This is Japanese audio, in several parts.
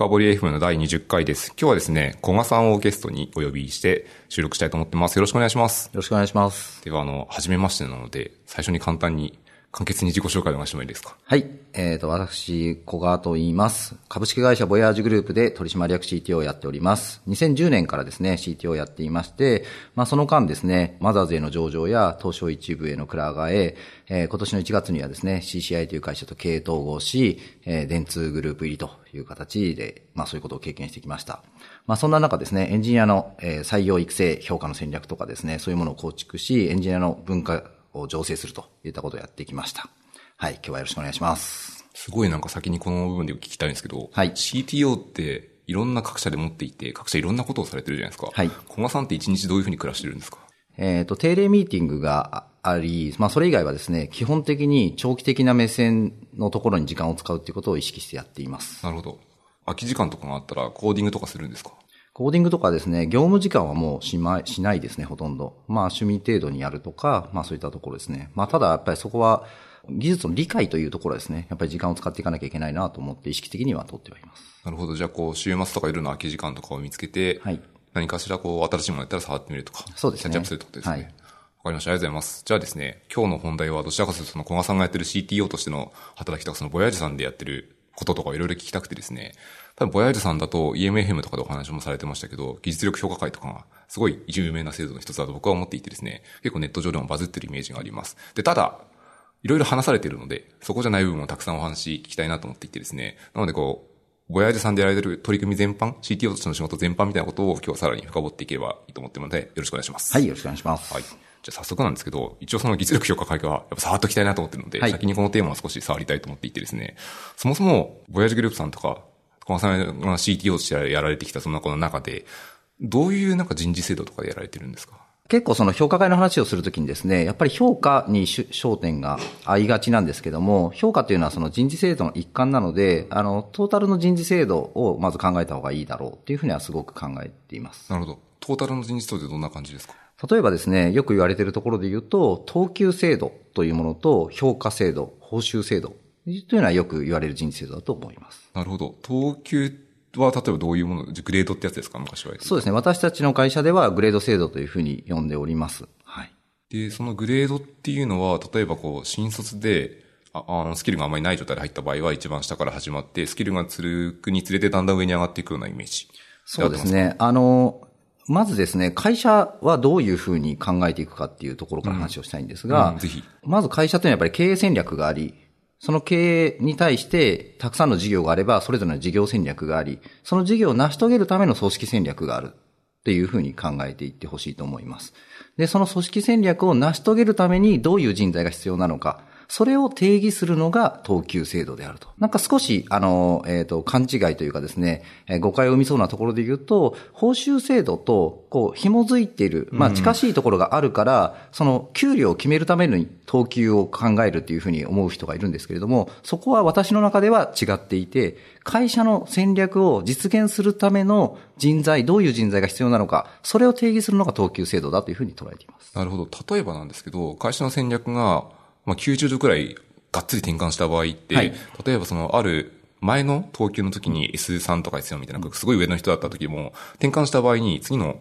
深掘り FM の第20回です。今日はですね、古賀さんをゲストにお呼びして収録したいと思ってます。よろしくお願いします。よろしくお願いします。では、あの、はじめましてなので、最初に簡単に簡潔に自己紹介をお願いしてもいいですか？はい。えっ、ー、と、私、小川と言います。株式会社ボヤージグループで取締役 CTO をやっております。2010年からですね、CTO をやっていまして、まあその間ですね、マザーズへの上場や東証一部へのクラーガーへ、えー、今年の1月にはですね、CCI という会社と経営統合し、えー、電通グループ入りという形で、まあそういうことを経験してきました。まあそんな中ですね、エンジニアの、えー、採用育成評価の戦略とかですね、そういうものを構築し、エンジニアの文化を醸成するといったことをやってきました。はい、今日はよろしくお願いします。すごいなんか先にこの部分で聞きたいんですけど、はい、CTO っていろんな各社で持っていて、各社いろんなことをされてるじゃないですか。はい。小賀さんって一日どういうふうに暮らしてるんですか？えっ、ー、と、定例ミーティングがあり、まあそれ以外はですね、基本的に長期的な目線のところに時間を使うっていうことを意識してやっています。なるほど。空き時間とかがあったらコーディングとかするんですか？コーディングとかですね、業務時間はもうしま、しないですね、ほとんど。まあ趣味程度にやるとか、まあそういったところですね。まあただやっぱりそこは、技術の理解というところですね、やっぱり時間を使っていかなきゃいけないなと思って意識的には取ってはいます。なるほど。じゃあ、こう、週末とかいろんな空き時間とかを見つけて、はい。何かしらこう、新しいものやったら触ってみるとか。そうですね。キャッチアップするってことですね。はい。わかりました。ありがとうございます。じゃあですね、今日の本題はどちらかというとその小賀さんがやってる CTO としての働きとか、そのボヤージュさんでやってることとかいろいろ聞きたくてですね、多分ボヤージュさんだと EMFM とかでお話もされてましたけど、技術力評価会とかがすごい有名な制度の一つだと僕は思っていてですね、結構ネット上でもバズってるイメージがあります。で、ただ、いろいろ話されているので、そこじゃない部分をたくさんお話聞きたいなと思っていてですね。なのでこう、ボヤージュさんでやられてる取り組み全般、CTO としての仕事全般みたいなことを今日はさらに深掘っていければいいと思っているので、よろしくお願いします。はい、よろしくお願いします。はい。じゃあ早速なんですけど、一応その技術力評価会議はやっぱ触っときたいなと思ってるので、はい、先にこのテーマを少し触りたいと思っていてですね、そもそも、ボヤージュグループさんとか、小川さんが CTO としてやられてきたそのこの中で、どういうなんか人事制度とかでやられてるんですか？結構その評価会の話をするときにですね、やっぱり評価に焦点が合いがちなんですけども、評価というのはその人事制度の一環なので、あの、トータルの人事制度をまず考えた方がいいだろうっていうふうにはすごく考えています。なるほど。トータルの人事制度ってどんな感じですか？例えばですね、よく言われているところで言うと、等級制度というものと評価制度、報酬制度というのはよく言われる人事制度だと思います。なるほど。等級は例えばどういうもの、グレードってやつですか？昔は。そうですね。私たちの会社ではグレード制度というふうに呼んでおります。はい。で、そのグレードっていうのは、例えばこう、新卒で、ああの、スキルがあんまりない状態で入った場合は一番下から始まって、スキルがつるくにつれてだんだん上に上がっていくようなイメージ。そうですね。あの、まずですね、会社はどういうふうに考えていくかっていうところから話をしたいんですが、うんうん、ぜひ。まず会社というのはやっぱり経営戦略があり、その経営に対してたくさんの事業があれば、それぞれの事業戦略があり、その事業を成し遂げるための組織戦略があるっていうふうに考えていってほしいと思います。で、その組織戦略を成し遂げるためにどういう人材が必要なのか、それを定義するのが等級制度であると。なんか少し、あの、えっ、ー、と、勘違いというかですね、えー、誤解を生みそうなところで言うと、報酬制度と、こう、紐づいている、まあ、近しいところがあるから、うん、その、給料を決めるために等級を考えるっていうふうに思う人がいるんですけれども、そこは私の中では違っていて、会社の戦略を実現するための人材、どういう人材が必要なのか、それを定義するのが等級制度だというふうに捉えています。なるほど。例えばなんですけど、会社の戦略が、まあ、90度くらいがっつり転換した場合って、はい、例えばそのある前の等級の時に S3 とか S4 みたいな、すごい上の人だった時も、転換した場合に次の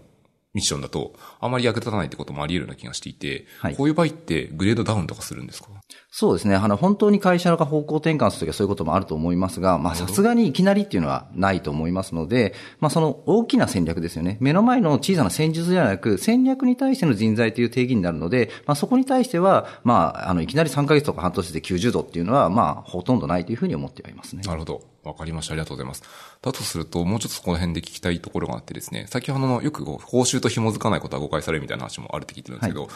ミッションだと、あまり役立たないってこともあり得るような気がしていて、はい、こういう場合ってグレードダウンとかするんですか？そうですね。あの、本当に会社が方向転換するときはそういうこともあると思いますが、まあ、さすがにいきなりっていうのはないと思いますので、まあ、その大きな戦略ですよね。目の前の小さな戦術ではなく、戦略に対しての人材という定義になるので、まあ、そこに対しては、まあ、あの、いきなり3ヶ月とか半年で90度っていうのは、まあ、ほとんどないというふうに思ってはいますね。なるほど。わかりました。ありがとうございます。だとすると、もうちょっとそこら辺で聞きたいところがあってですね、先ほどのよく報酬と紐づかないことは誤解されるみたいな話もあるって聞いてるんですけど、はい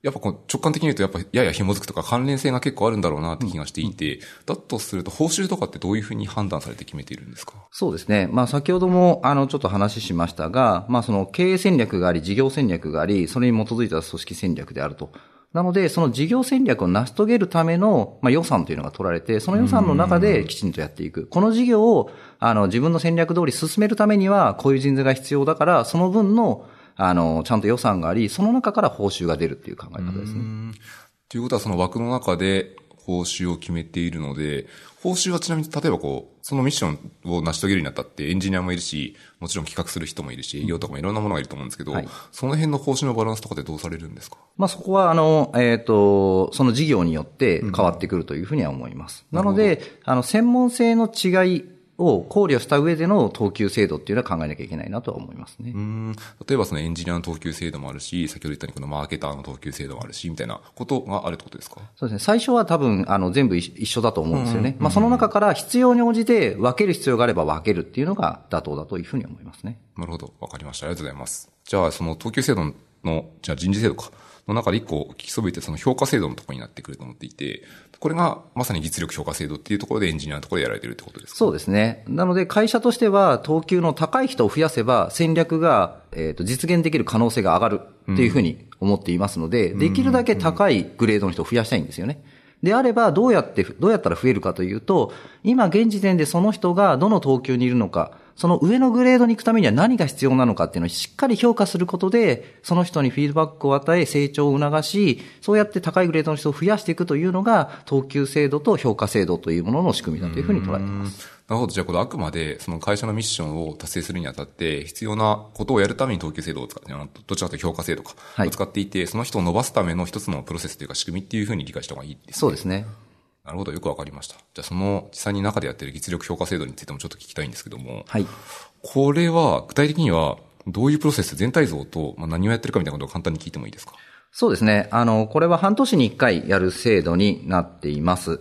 やっぱこう直感的に言うとやっぱやや紐づくとか関連性が結構あるんだろうなって気がしていて、うん、だとすると報酬とかってどういうふうに判断されて決めているんですか？そうですね。まあ先ほどもあのちょっと話しましたが、まあその経営戦略があり、事業戦略があり、それに基づいた組織戦略であると。なので、その事業戦略を成し遂げるための、まあ、予算というのが取られて、その予算の中できちんとやっていく。この事業を、あの、自分の戦略通り進めるためには、こういう人材が必要だから、その分の、あの、ちゃんと予算があり、その中から報酬が出るっていう考え方ですね。ということは、その枠の中で、報酬を決めているので、報酬はちなみに例えばこう、そのミッションを成し遂げるにあたってエンジニアもいるし、もちろん企画する人もいるし、営業とかもいろんなものがいると思うんですけど、はい、その辺の報酬のバランスとかってどうされるんですか？まあそこはあの、えっ、ー、と、その事業によって変わってくるというふうには思います。うん、なので、あの、専門性の違いを考慮した上での等級制度っていうのは考えなきゃいけないなとは思いますね。うん。例えばそのエンジニアの等級制度もあるし、先ほど言ったようにこのマーケターの等級制度もあるし、みたいなことがあるってことですか？そうですね。最初は多分、あの、全部一緒だと思うんですよね。まあその中から必要に応じて分ける必要があれば分けるっていうのが妥当だというふうに思いますね。なるほど。わかりました。ありがとうございます。じゃあ、その等級制度の、じゃあ人事制度か。の中で一個聞きそびてその評価制度のところになってくると思っていて、これがまさに実力評価制度っていうところでエンジニアのところでやられてるってことですか？そうですね。なので会社としては等級の高い人を増やせば戦略が、えー、と実現できる可能性が上がるっていうふうに思っていますので、うん、できるだけ高いグレードの人を増やしたいんですよね。であれば、どうやって、どうやったら増えるかというと、今現時点でその人がどの等級にいるのか、その上のグレードに行くためには何が必要なのかっていうのをしっかり評価することで、その人にフィードバックを与え、成長を促し、そうやって高いグレードの人を増やしていくというのが、等級制度と評価制度というものの仕組みだというふうに捉えています。なるほど。じゃあ、これあくまで、その会社のミッションを達成するにあたって、必要なことをやるために等級制度を使って、どちらかというと評価制度か、を使っていて、はい、その人を伸ばすための一つのプロセスというか仕組みっていうふうに理解した方がいいですね。そうですね。なるほど、よくわかりました。じゃあ、その実際に中でやってる実力評価制度についてもちょっと聞きたいんですけども、はい。これは、具体的には、どういうプロセス、全体像と、まあ、何をやってるかみたいなことを簡単に聞いてもいいですか？そうですね。あの、これは半年に1回やる制度になっています。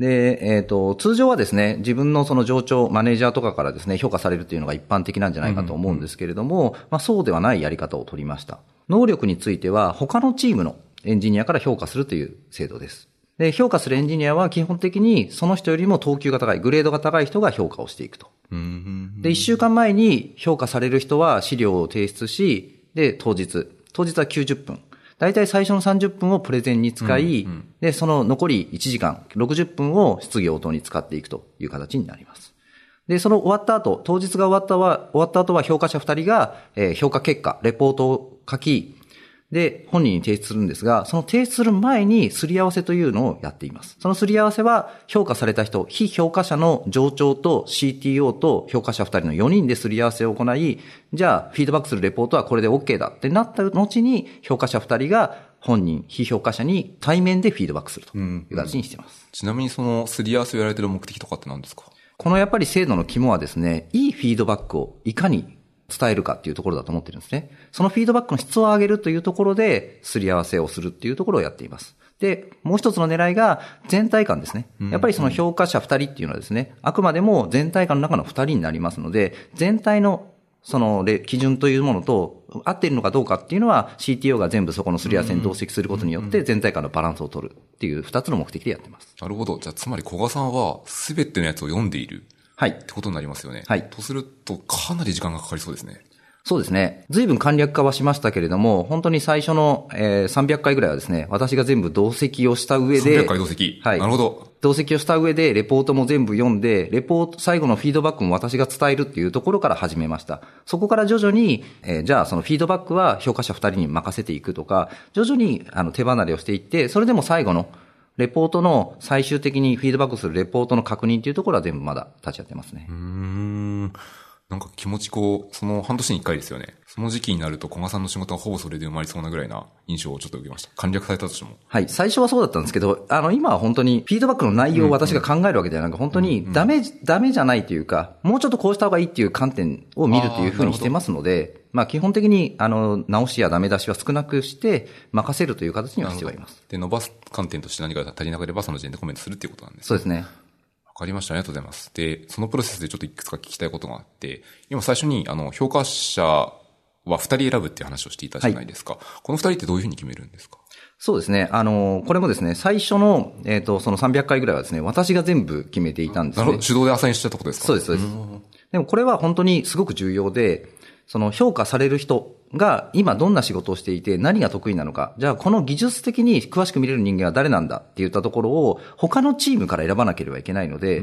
で、えっ、ー、と、通常はですね、自分のその上長、マネージャーとかからですね、評価されるというのが一般的なんじゃないかと思うんですけれども、うんうん、まあそうではないやり方を取りました。能力については、他のチームのエンジニアから評価するという制度です。で、評価するエンジニアは基本的にその人よりも等級が高い、グレードが高い人が評価をしていくと。で、一週間前に評価される人は資料を提出し、で、当日、当日は90分。大体最初の30分をプレゼンに使い、うんうん、で、その残り1時間、60分を質疑応答に使っていくという形になります。で、その終わった後、当日が終わったは、終わった後は評価者2人が、えー、評価結果、レポートを書き、で、本人に提出するんですが、その提出する前にすり合わせというのをやっています。そのすり合わせは、評価された人、非評価者の上長と CTO と評価者2人の4人ですり合わせを行い、じゃあ、フィードバックするレポートはこれで OK だってなった後に、評価者2人が本人、非評価者に対面でフィードバックするという形にしています。うんうん、ちなみにそのすり合わせをやられてる目的とかって何ですか？このやっぱり制度の肝はですね、いいフィードバックをいかに伝えるかっていうところだと思ってるんですね。そのフィードバックの質を上げるというところで、すり合わせをするっていうところをやっています。で、もう一つの狙いが全体感ですね。やっぱりその評価者二人っていうのはですね、あくまでも全体感の中の二人になりますので、全体のその基準というものと合っているのかどうかっていうのは CTO が全部そこのすり合わせに同席することによって全体感のバランスを取るっていう二つの目的でやってます。なるほど。じゃあつまり古賀さんは全てのやつを読んでいる。はい。ってことになりますよね。はい。とするとかなり時間がかかりそうですね。そうですね。随分簡略化はしましたけれども、本当に最初の、えー、300回ぐらいはですね、私が全部同席をした上で。300回同席。はい。なるほど。同席をした上で、レポートも全部読んで、レポート、最後のフィードバックも私が伝えるっていうところから始めました。そこから徐々に、えー、じゃあそのフィードバックは評価者2人に任せていくとか、徐々にあの手離れをしていって、それでも最後の、レポートの最終的にフィードバックするレポートの確認というところは全部まだ立ち会ってますね。うん。なんか気持ちこう、その半年に一回ですよね。その時期になると小賀さんの仕事はほぼそれで埋まりそうなぐらいな印象をちょっと受けました。簡略されたとしても。はい。最初はそうだったんですけど、あの、今は本当にフィードバックの内容を私が考えるわけではなく、本当にダメ、ダメじゃないというか、もうちょっとこうした方がいいっていう観点を見るというふうにしてますので、まあ基本的に、あの、直しやダメ出しは少なくして、任せるという形にはしてはいます。で、伸ばす観点として何か足りなければその時点でコメントするっていうことなんです、ね、そうですね。わかりました。ありがとうございます。で、そのプロセスでちょっといくつか聞きたいことがあって、今最初に、あの、評価者は二人選ぶっていう話をしていたじゃないですか。はい、この二人ってどういうふうに決めるんですか？そうですね。あの、これもですね、最初の、えっ、ー、と、その300回ぐらいはですね、私が全部決めていたんですね。なるほど。手動でアサインしちゃったことですか？そうです、そうです。でもこれは本当にすごく重要で、その評価される人が今どんな仕事をしていて何が得意なのか、じゃあこの技術的に詳しく見れる人間は誰なんだって言ったところを他のチームから選ばなければいけないので、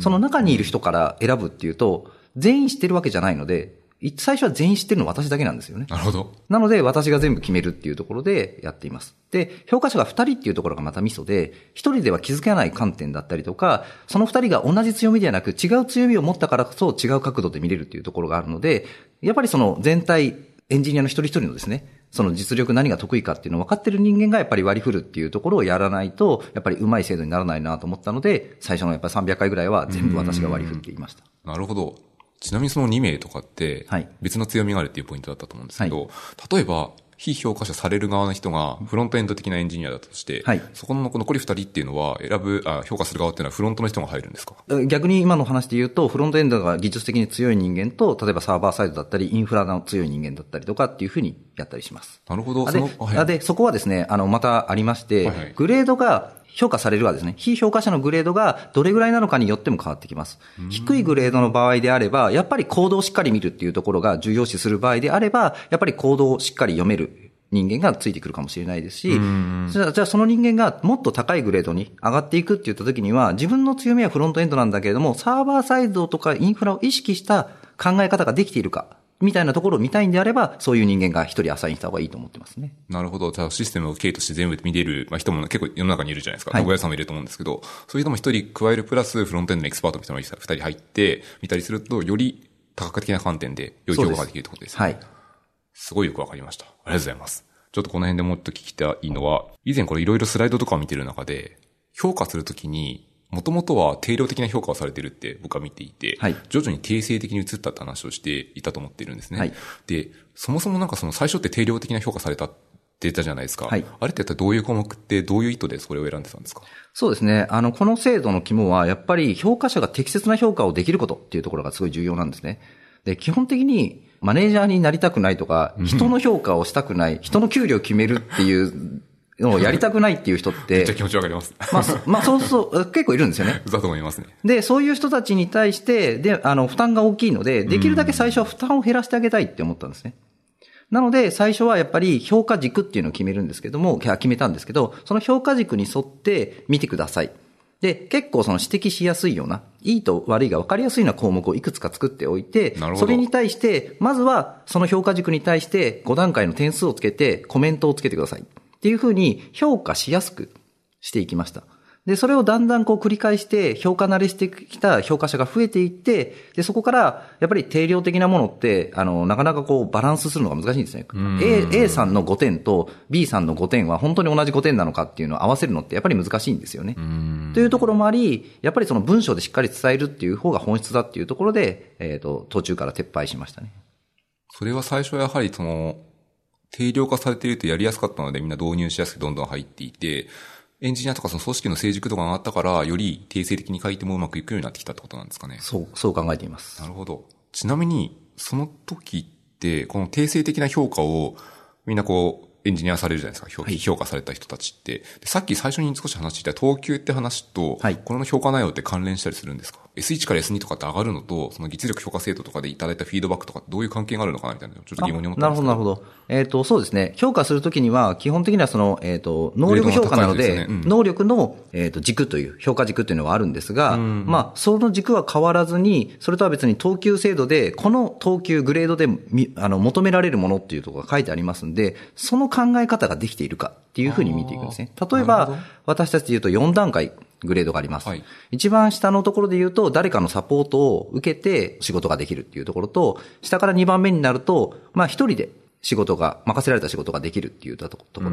その中にいる人から選ぶっていうと、全員知ってるわけじゃないので、最初は全員知ってるの私だけなんですよね。なるほど。なので、私が全部決めるっていうところでやっています。で、評価者が2人っていうところがまたミソで、1人では気づけない観点だったりとか、その2人が同じ強みではなく違う強みを持ったからこそ違う角度で見れるっていうところがあるので、やっぱりその全体、エンジニアの一人一人のですね、その実力何が得意かっていうのを分かってる人間がやっぱり割り振るっていうところをやらないと、やっぱり上手い制度にならないなと思ったので、最初のやっぱり300回ぐらいは全部私が割り振っていました。なるほど。ちなみにその2名とかって、別の強みがあるっていうポイントだったと思うんですけど、はい、例えば、非評価者される側の人がフロントエンド的なエンジニアだとして、はい、そこの残り2人っていうのは選ぶあ、評価する側っていうのはフロントの人が入るんですか？逆に今の話で言うと、フロントエンドが技術的に強い人間と、例えばサーバーサイドだったり、インフラの強い人間だったりとかっていうふうにやったりします。なるほど。で、はい、でそこはですね、あの、またありまして、はいはい、グレードが評価されるはですね、非評価者のグレードがどれぐらいなのかによっても変わってきます。低いグレードの場合であれば、やっぱりコードをしっかり見るっていうところが重要視する場合であれば、やっぱりコードをしっかり読める人間がついてくるかもしれないですし、じゃあじゃあその人間がもっと高いグレードに上がっていくって言った時には、自分の強みはフロントエンドなんだけれども、サーバーサイドとかインフラを意識した考え方ができているか。みたいなところを見たいんであれば、そういう人間が一人アサインした方がいいと思ってますね。なるほど。じゃあシステムを経として全部見れる、まあ、人も結構世の中にいるじゃないですか。はい。小屋さんもいると思うんですけど、そういう人も一人加えるプラスフロントエンドのエキスパートみたいなのが二人入って見たりすると、より多角的な観点で良い評価ができるってことですね。はい。すごいよくわかりました。ありがとうございます。ちょっとこの辺でもっと聞きたいのは、以前これいろいろスライドとかを見てる中で、評価するときにもともとは定量的な評価をされてるって僕は見ていて、はい、徐々に定性的に移ったって話をしていたと思っているんですね。はい、で、そもそもなんかその最初って定量的な評価されたって言ったじゃないですか。はい、あれってどういう項目ってどういう意図でそれを選んでたんですか？そうですね。あの、この制度の肝はやっぱり評価者が適切な評価をできることっていうところがすごい重要なんですね。で、基本的にマネージャーになりたくないとか、人の評価をしたくない、人の給料を決めるっていうのをやりたくないっていう人って。めっちゃ気持ちわかります。まあ、まあ、そうそう、結構いるんですよね。だと思いますね。で、そういう人たちに対して、で、あの、負担が大きいので、できるだけ最初は負担を減らしてあげたいって思ったんですね。なので、最初はやっぱり評価軸っていうのを決めるんですけども、決めたんですけど、その評価軸に沿って見てください。で、結構その指摘しやすいような、いいと悪いが分かりやすいような項目をいくつか作っておいて、それに対して、まずはその評価軸に対して5段階の点数をつけてコメントをつけてください。っていうふうに評価しやすくしていきました。で、それをだんだんこう繰り返して評価慣れしてきた評価者が増えていって、で、そこからやっぱり定量的なものって、あの、なかなかこうバランスするのが難しいんですね。A, A さんの5点と B さんの5点は本当に同じ5点なのかっていうのを合わせるのってやっぱり難しいんですよね。というところもあり、やっぱりその文章でしっかり伝えるっていう方が本質だっていうところで、えっ、ー、と、途中から撤廃しましたね。それは最初はやはりその、定量化されているとやりやすかったのでみんな導入しやすくどんどん入っていて、エンジニアとかその組織の成熟度が上がったから、より定性的に書いてもうまくいくようになってきたってことなんですかね。そう、そう考えています。なるほど。ちなみに、その時って、この定性的な評価を、みんなこう、エンジニアされるじゃないですか、評,、評価された人たちって。さっき最初に少し話していた等級って話と、はい、この評価内容って関連したりするんですか？?S1 から S2 とかって上がるのと、その技術力評価制度とかでいただいたフィードバックとかどういう関係があるのかなみたいな、ちょっと疑問に思ってなるほど、なるほど。えっ、ー、と、そうですね。評価するときには、基本的にはその、えっ、ー、と、能力評価なので、でねうん、能力の、えっ、ー、と、軸という、評価軸というのはあるんですが、まあ、その軸は変わらずに、それとは別に等級制度で、この等級、グレードであの求められるものっていうところが書いてありますんで、その考え方ができているかっていうふうに見ていくんですね。例えば、私たちで言うと4段階グレードがあります。はい、一番下のところで言うと、誰かのサポートを受けて仕事ができるっていうところと、下から2番目になると、まあ一人で仕事が、任せられた仕事ができるって言ったところ。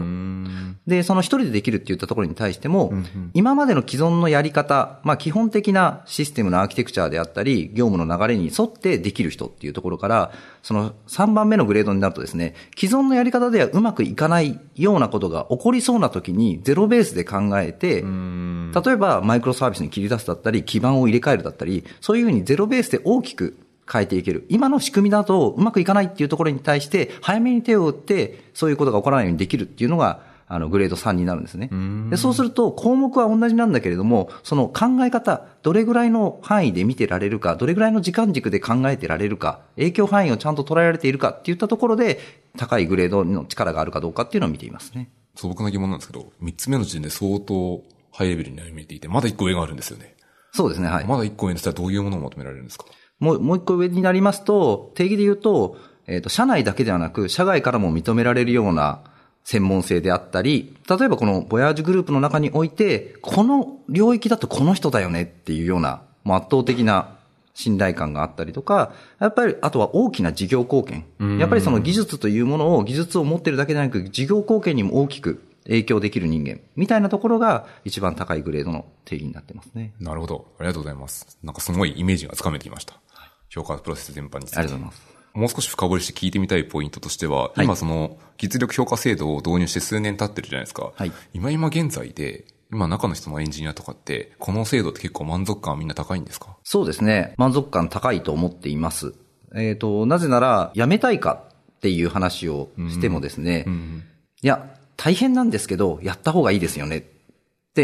で、その一人でできるって言ったところに対しても、うんうん、今までの既存のやり方、まあ基本的なシステムのアーキテクチャであったり、業務の流れに沿ってできる人っていうところから、その3番目のグレードになるとですね、既存のやり方ではうまくいかないようなことが起こりそうな時にゼロベースで考えて、例えばマイクロサービスに切り出すだったり、基盤を入れ替えるだったり、そういうふうにゼロベースで大きく変えていける。今の仕組みだとうまくいかないっていうところに対して、早めに手を打って、そういうことが起こらないようにできるっていうのが、あの、グレード3になるんですね。でそうすると、項目は同じなんだけれども、その考え方、どれぐらいの範囲で見てられるか、どれぐらいの時間軸で考えてられるか、影響範囲をちゃんと捉えられているかっていったところで、高いグレードの力があるかどうかっていうのを見ていますね。素朴な疑問なんですけど、3つ目の時点で相当ハイレベルに見えていて、まだ1個上があるんですよね。そうですね、はい。まだ1個上にしたらどういうものを求められるんですか？もう、もう一個上になりますと、定義で言うと、えっ、ー、と、社内だけではなく、社外からも認められるような専門性であったり、例えばこのボヤージュグループの中において、この領域だとこの人だよねっていうような、もう圧倒的な信頼感があったりとか、やっぱり、あとは大きな事業貢献。やっぱりその技術というものを、技術を持ってるだけでなく、事業貢献にも大きく影響できる人間、みたいなところが一番高いグレードの定義になってますね。なるほど。ありがとうございます。なんかすごいイメージがつかめてきました。評価プロセス全般について。ありがとうございます。もう少し深掘りして聞いてみたいポイントとしては、はい、今その、実力評価制度を導入して数年経ってるじゃないですか。はい、今今現在で、今中の人のエンジニアとかって、この制度って結構満足感はみんな高いんですか？そうですね。満足感高いと思っています。えっ、ー、と、なぜなら、辞めたいかっていう話をしてもですね、うんうん、いや、大変なんですけど、やった方がいいですよね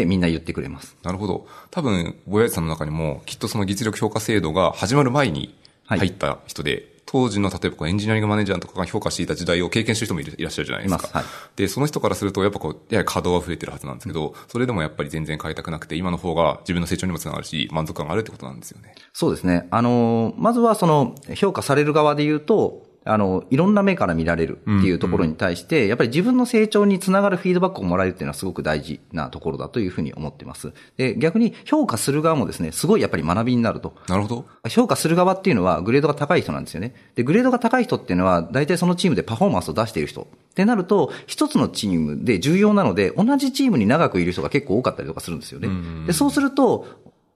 ってみんな言ってくれます。なるほど。多分、ボヤジさんの中にも、きっとその実力評価制度が始まる前に入った人で、はい当時の例えばエンジニアリングマネージャーとかが評価していた時代を経験してる人もいらっしゃるじゃないですか。はい、で、その人からするとやっぱこう、やや稼働は増えてるはずなんですけど、うん、それでもやっぱり全然変えたくなくて、今の方が自分の成長にもつながるし、満足感があるってことなんですよね。そうですね。あの、まずはその、評価される側で言うと、あの、いろんな目から見られるっていうところに対して、うんうん、やっぱり自分の成長につながるフィードバックをもらえるっていうのはすごく大事なところだというふうに思ってます。で、逆に評価する側もですね、すごいやっぱり学びになると。なるほど。評価する側っていうのはグレードが高い人なんですよね。で、グレードが高い人っていうのは、大体そのチームでパフォーマンスを出している人。ってなると、一つのチームで重要なので、同じチームに長くいる人が結構多かったりとかするんですよね。で、そうすると、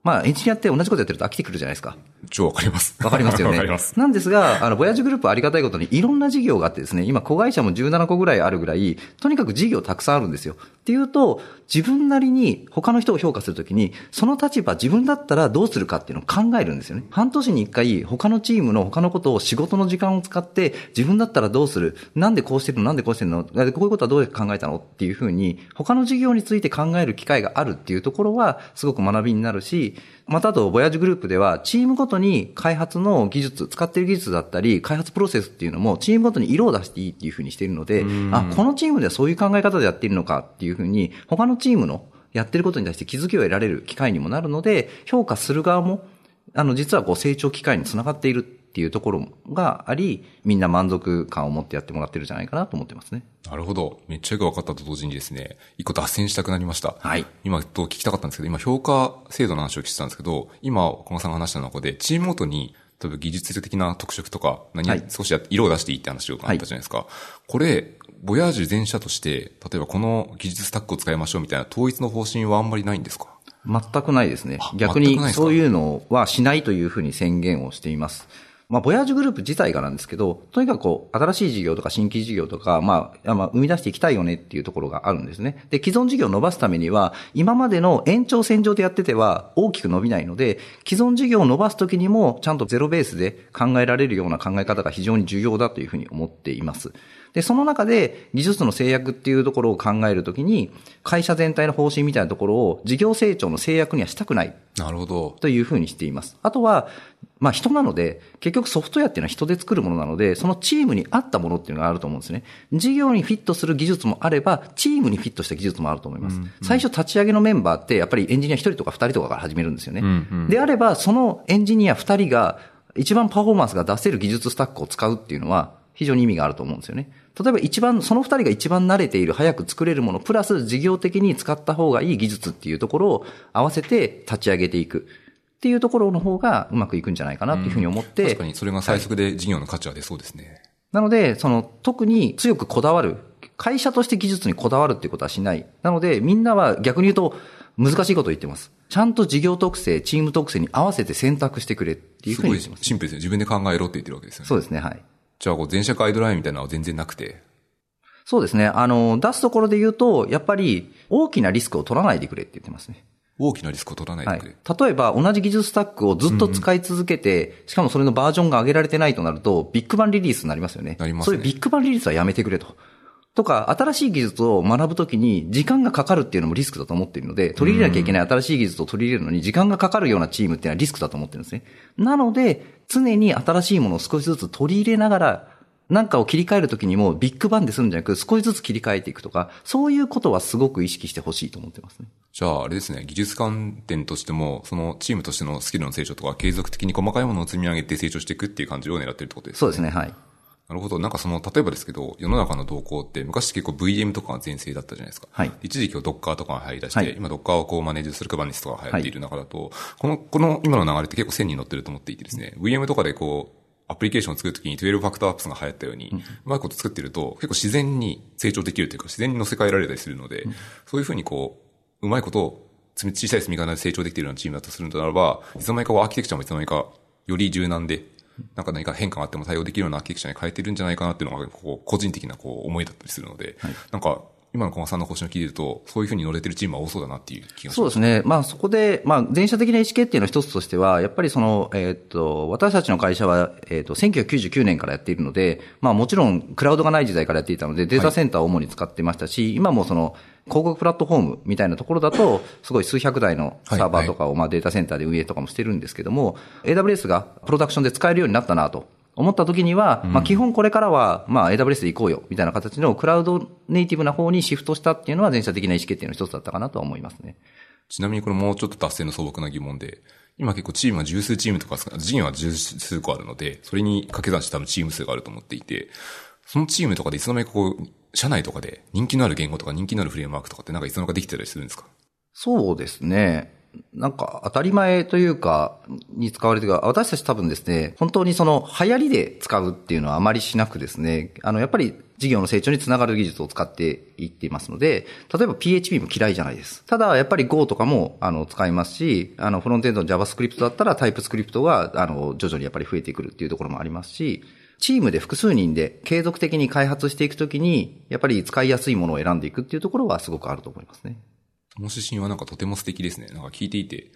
まあ、エンジニアって同じことやってると飽きてくるじゃないですか。超わかります。わかりますよね。わかります。なんですが、あの、ボヤージュグループありがたいことにいろんな事業があってですね、今、子会社も17個ぐらいあるぐらい、とにかく事業たくさんあるんですよ。っていうと、自分なりに他の人を評価するときに、その立場、自分だったらどうするかっていうのを考えるんですよね。半年に一回、他のチームの他のことを仕事の時間を使って、自分だったらどうする？なんでこうしてるの？なんでこうしてるの？こういうことはどう考えたの？っていうふうに、他の事業について考える機会があるっていうところは、すごく学びになるし、またあと、ボヤージュグループでは、チームごとに開発の技術、使っている技術だったり、開発プロセスっていうのも、チームごとに色を出していいっていうふうにしているので、あ、このチームではそういう考え方でやっているのかっていうふうに、他のチームのやってることに対して気づきを得られる機会にもなるので、評価する側も、あの、実はこう成長機会につながっているっていうところがあり、みんな満足感を持ってやってもらってるんじゃないかなと思ってますね。なるほど。めっちゃよく分かったと同時にですね、一個脱線したくなりました。はい。今と聞きたかったんですけど、今評価制度の話を聞いてたんですけど、今、小野さんが話した中で、チームごとに、例えば技術的な特色とか、何、はい、少し色を出していいって話をあったじゃないですか。はい、これ、ボヤージュ全社として、例えばこの技術スタックを使いましょうみたいな統一の方針はあんまりないんですか？全くないですね。逆にそういうのはしないというふうに宣言をしています。まあ、ボヤージュグループ自体がなんですけど、とにかくこう、新しい事業とか新規事業とか、まあ、まあ、生み出していきたいよねっていうところがあるんですね。で、既存事業を伸ばすためには、今までの延長線上でやってては大きく伸びないので、既存事業を伸ばすときにも、ちゃんとゼロベースで考えられるような考え方が非常に重要だというふうに思っています。で、その中で技術の制約っていうところを考えるときに、会社全体の方針みたいなところを事業成長の制約にはしたくない。なるほど。というふうにしています。あとは、まあ人なので、結局ソフトウェアっていうのは人で作るものなので、そのチームに合ったものっていうのがあると思うんですね。事業にフィットする技術もあれば、チームにフィットした技術もあると思います。うんうん、最初立ち上げのメンバーって、やっぱりエンジニア1人とか2人とかから始めるんですよね。うんうん、であれば、そのエンジニア2人が、一番パフォーマンスが出せる技術スタックを使うっていうのは、非常に意味があると思うんですよね。例えば一番、その二人が一番慣れている、早く作れるもの、プラス事業的に使った方がいい技術っていうところを合わせて立ち上げていく。っていうところの方がうまくいくんじゃないかなっていうふうに思って。うん、確かにそれが最速で事業の価値は出そうですね。はい、なので、その特に強くこだわる。会社として技術にこだわるっていうことはしない。なので、みんなは逆に言うと難しいことを言ってます。ちゃんと事業特性、チーム特性に合わせて選択してくれっていうふうに言ってます。シンプルですね。自分で考えろって言ってるわけですよね。そうですね、はい。じゃあ、こう、全社ガイドラインみたいなのは全然なくて。そうですね。あの、出すところで言うと、やっぱり、大きなリスクを取らないでくれって言ってますね。大きなリスクを取らないでくれ、はい、例えば、同じ技術スタックをずっと使い続けて、うん、しかもそれのバージョンが上げられてないとなると、ビッグバンリリースになりますよね。なりますね。そういうビッグバンリリースはやめてくれと。とか、新しい技術を学ぶときに時間がかかるっていうのもリスクだと思っているので、取り入れなきゃいけない新しい技術を取り入れるのに時間がかかるようなチームっていうのはリスクだと思ってるんですね。なので、常に新しいものを少しずつ取り入れながらなんかを切り替えるときにもビッグバンでするんじゃなく少しずつ切り替えていくとか、そういうことはすごく意識してほしいと思ってますね。じゃあ、あれですね、技術観点としても、そのチームとしてのスキルの成長とか、継続的に細かいものを積み上げて成長していくっていう感じを狙ってるってことですね。そうですね、はい。なるほど。なんかその、例えばですけど、世の中の動向って昔結構 VM とかが全盛だったじゃないですか。はい。一時期は Docker とかが入り出して、はい、今 Docker をこうマネージする Kubernetes とかが流行っている中だと、はい、この、この今の流れって結構線に乗ってると思っていてですね、VM とかでこう、アプリケーションを作るときに12ファクターアップスが流行ったように、うまいこと作ってると結構自然に成長できるというか自然に乗せ替えられたりするので、そういうふうにこう、うまいことを小さい積み重ねで成長できているようなチームだとするのならば、いつの間にかアーキテクチャもいつの間にかより柔軟で、なんか何か変化があっても対応できるようなアーキテクチャに変えてるんじゃないかなっていうのが、こう、個人的なこう思いだったりするので、はい、なんか、今の小賀さんの方針を聞いてると、そういうふうに乗れてるチームは多そうだなっていう気がします。そうですね。まあそこで、まあ前者的な意思決定の一つとしては、やっぱりその、えっ、と、私たちの会社は、えっ、と、1999年からやっているので、まあもちろんクラウドがない時代からやっていたので、データセンターを主に使ってましたし、はい、今もその、広告プラットフォームみたいなところだと、すごい数百台のサーバーとかをまあデータセンターで運営とかもしてるんですけども、AWS がプロダクションで使えるようになったなと。思った時には、まあ基本これからは、まあ AWS で行こうよ、みたいな形のクラウドネイティブな方にシフトしたっていうのは全社的な意思決定の一つだったかなと思いますね。ちなみにこれもうちょっと達成の素朴な疑問で、今結構チームは十数チームとか、人は十数個あるので、それに掛け算して多分チーム数があると思っていて、そのチームとかでいつの間にかこう、社内とかで人気のある言語とか人気のあるフレームワークとかってなんかいつの間にできてたりするんですか？そうですね。なんか当たり前というか、に使われてる私たち多分ですね、本当にその流行りで使うっていうのはあまりしなくですね、あの、やっぱり事業の成長につながる技術を使っていっていますので、例えば PHP も嫌いじゃないです。ただ、やっぱり Go とかも、あの、使いますし、あの、フロントエンドの JavaScript だったら TypeScript が、あの、徐々にやっぱり増えてくるっていうところもありますし、チームで複数人で継続的に開発していくときに、やっぱり使いやすいものを選んでいくっていうところはすごくあると思いますね。この指針はなんかとても素敵ですね。なんか聞いていて、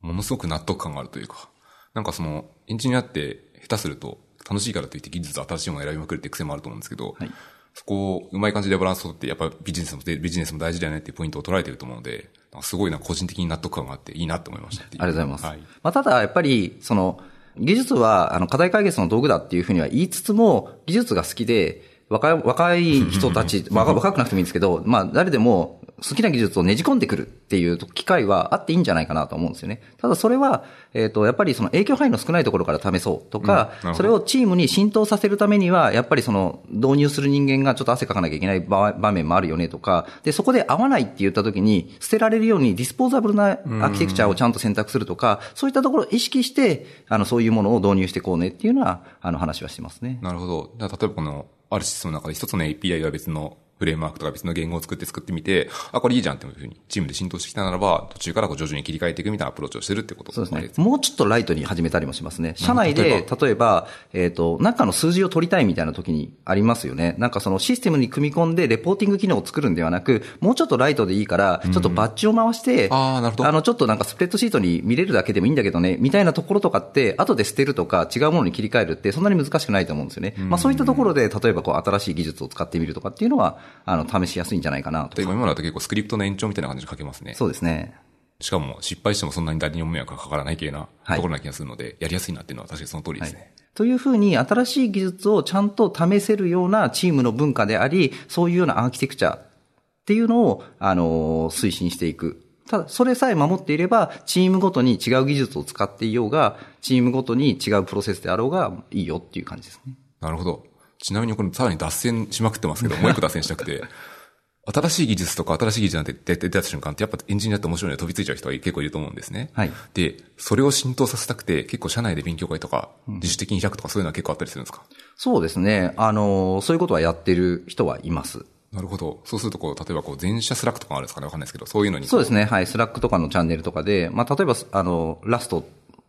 ものすごく納得感があるというか、なんかその、エンジニアって下手すると楽しいからといって技術新しいものを選びまくるって癖もあると思うんですけど、はい、そこをうまい感じでバランスを取って、やっぱビジネスも、ビジネスも大事だよねっていうポイントを捉えてると思うので、すごいな、個人的に納得感があっていいなって思いました。ありがとうございます。はい、まあ、ただ、やっぱり、その、技術は、あの、課題解決の道具だっていうふうには言いつつも、技術が好きで、若い、若い人たち、若くなくてもいいんですけど、まあ、誰でも、好きな技術をねじ込んでくるっていう機会はあっていいんじゃないかなと思うんですよね。ただそれは、えっ、ー、と、やっぱりその影響範囲の少ないところから試そうとか、うん、それをチームに浸透させるためには、やっぱりその導入する人間がちょっと汗かかなきゃいけない場面もあるよねとか、で、そこで合わないって言った時に、捨てられるようにディスポーザブルなアーキテクチャをちゃんと選択するとか、そういったところを意識して、あの、そういうものを導入していこうねっていうのは、あの、話はしてますね。なるほど。例えばこの、あるシステムの中で一つの API が別のフレームワークとか別の言語を作って作ってみて、あ、これいいじゃんっていうふうにチームで浸透してきたならば、途中からこう徐々に切り替えていくみたいなアプローチをしてるってことそうですね。もうちょっとライトに始めたりもしますね。社内で、例えば、えっ、ー、と、中の数字を取りたいみたいな時にありますよね。なんかそのシステムに組み込んでレポーティング機能を作るんではなく、もうちょっとライトでいいから、ちょっとバッジを回して、あなるほど。あの、ちょっとなんかスプレッドシートに見れるだけでもいいんだけどね、みたいなところとかって、後で捨てるとか違うものに切り替えるってそんなに難しくないと思うんですよね。まあそういったところで、例えばこう新しい技術を使ってみるとかっていうのは、あの、試しやすいんじゃないかなと。今今だと結構スクリプトの延長みたいな感じで書けますね。そうですね。しかも失敗してもそんなに誰にも迷惑がかからない系なところな気がするので、はい、やりやすいなっていうのは確かにその通りですね。はい、というふうに新しい技術をちゃんと試せるようなチームの文化であり、そういうようなアーキテクチャっていうのを、あの、推進していく。ただ、それさえ守っていれば、チームごとに違う技術を使っていようが、チームごとに違うプロセスであろうがいいよっていう感じですね。なるほど。ちなみにこれさらに脱線しまくってますけど、もう一個脱線したくて、新しい技術とか新しい技術なんて出た瞬間ってやっぱエンジニアって面白いので飛びついちゃう人は結構いると思うんですね。はい。で、それを浸透させたくて結構社内で勉強会とか自主的に開くとかそういうのは結構あったりするんですか、そうですね。あの、そういうことはやってる人はいます。なるほど。そうすると、こう、例えば、こう、全社 Slack とかあるんですかね？わかんないですけど、そういうのに。そうですね。はい。 Slack とかのチャンネルとかで、まあ、例えば、あの、 Rust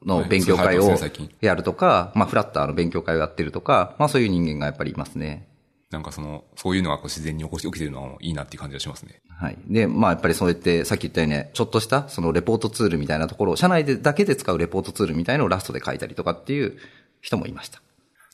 の勉強会をやるとか、まあ、フラッターの勉強会をやってるとか、まあ、そういう人間がやっぱりいますね。なんかその、そういうのがこう自然に起こし、起きてるのはいいなっていう感じがしますね。はい。で、まあやっぱりそうやって、さっき言ったようにね、ちょっとしたそのレポートツールみたいなところを、社内でだけで使うレポートツールみたいのをラストで書いたりとかっていう人もいました。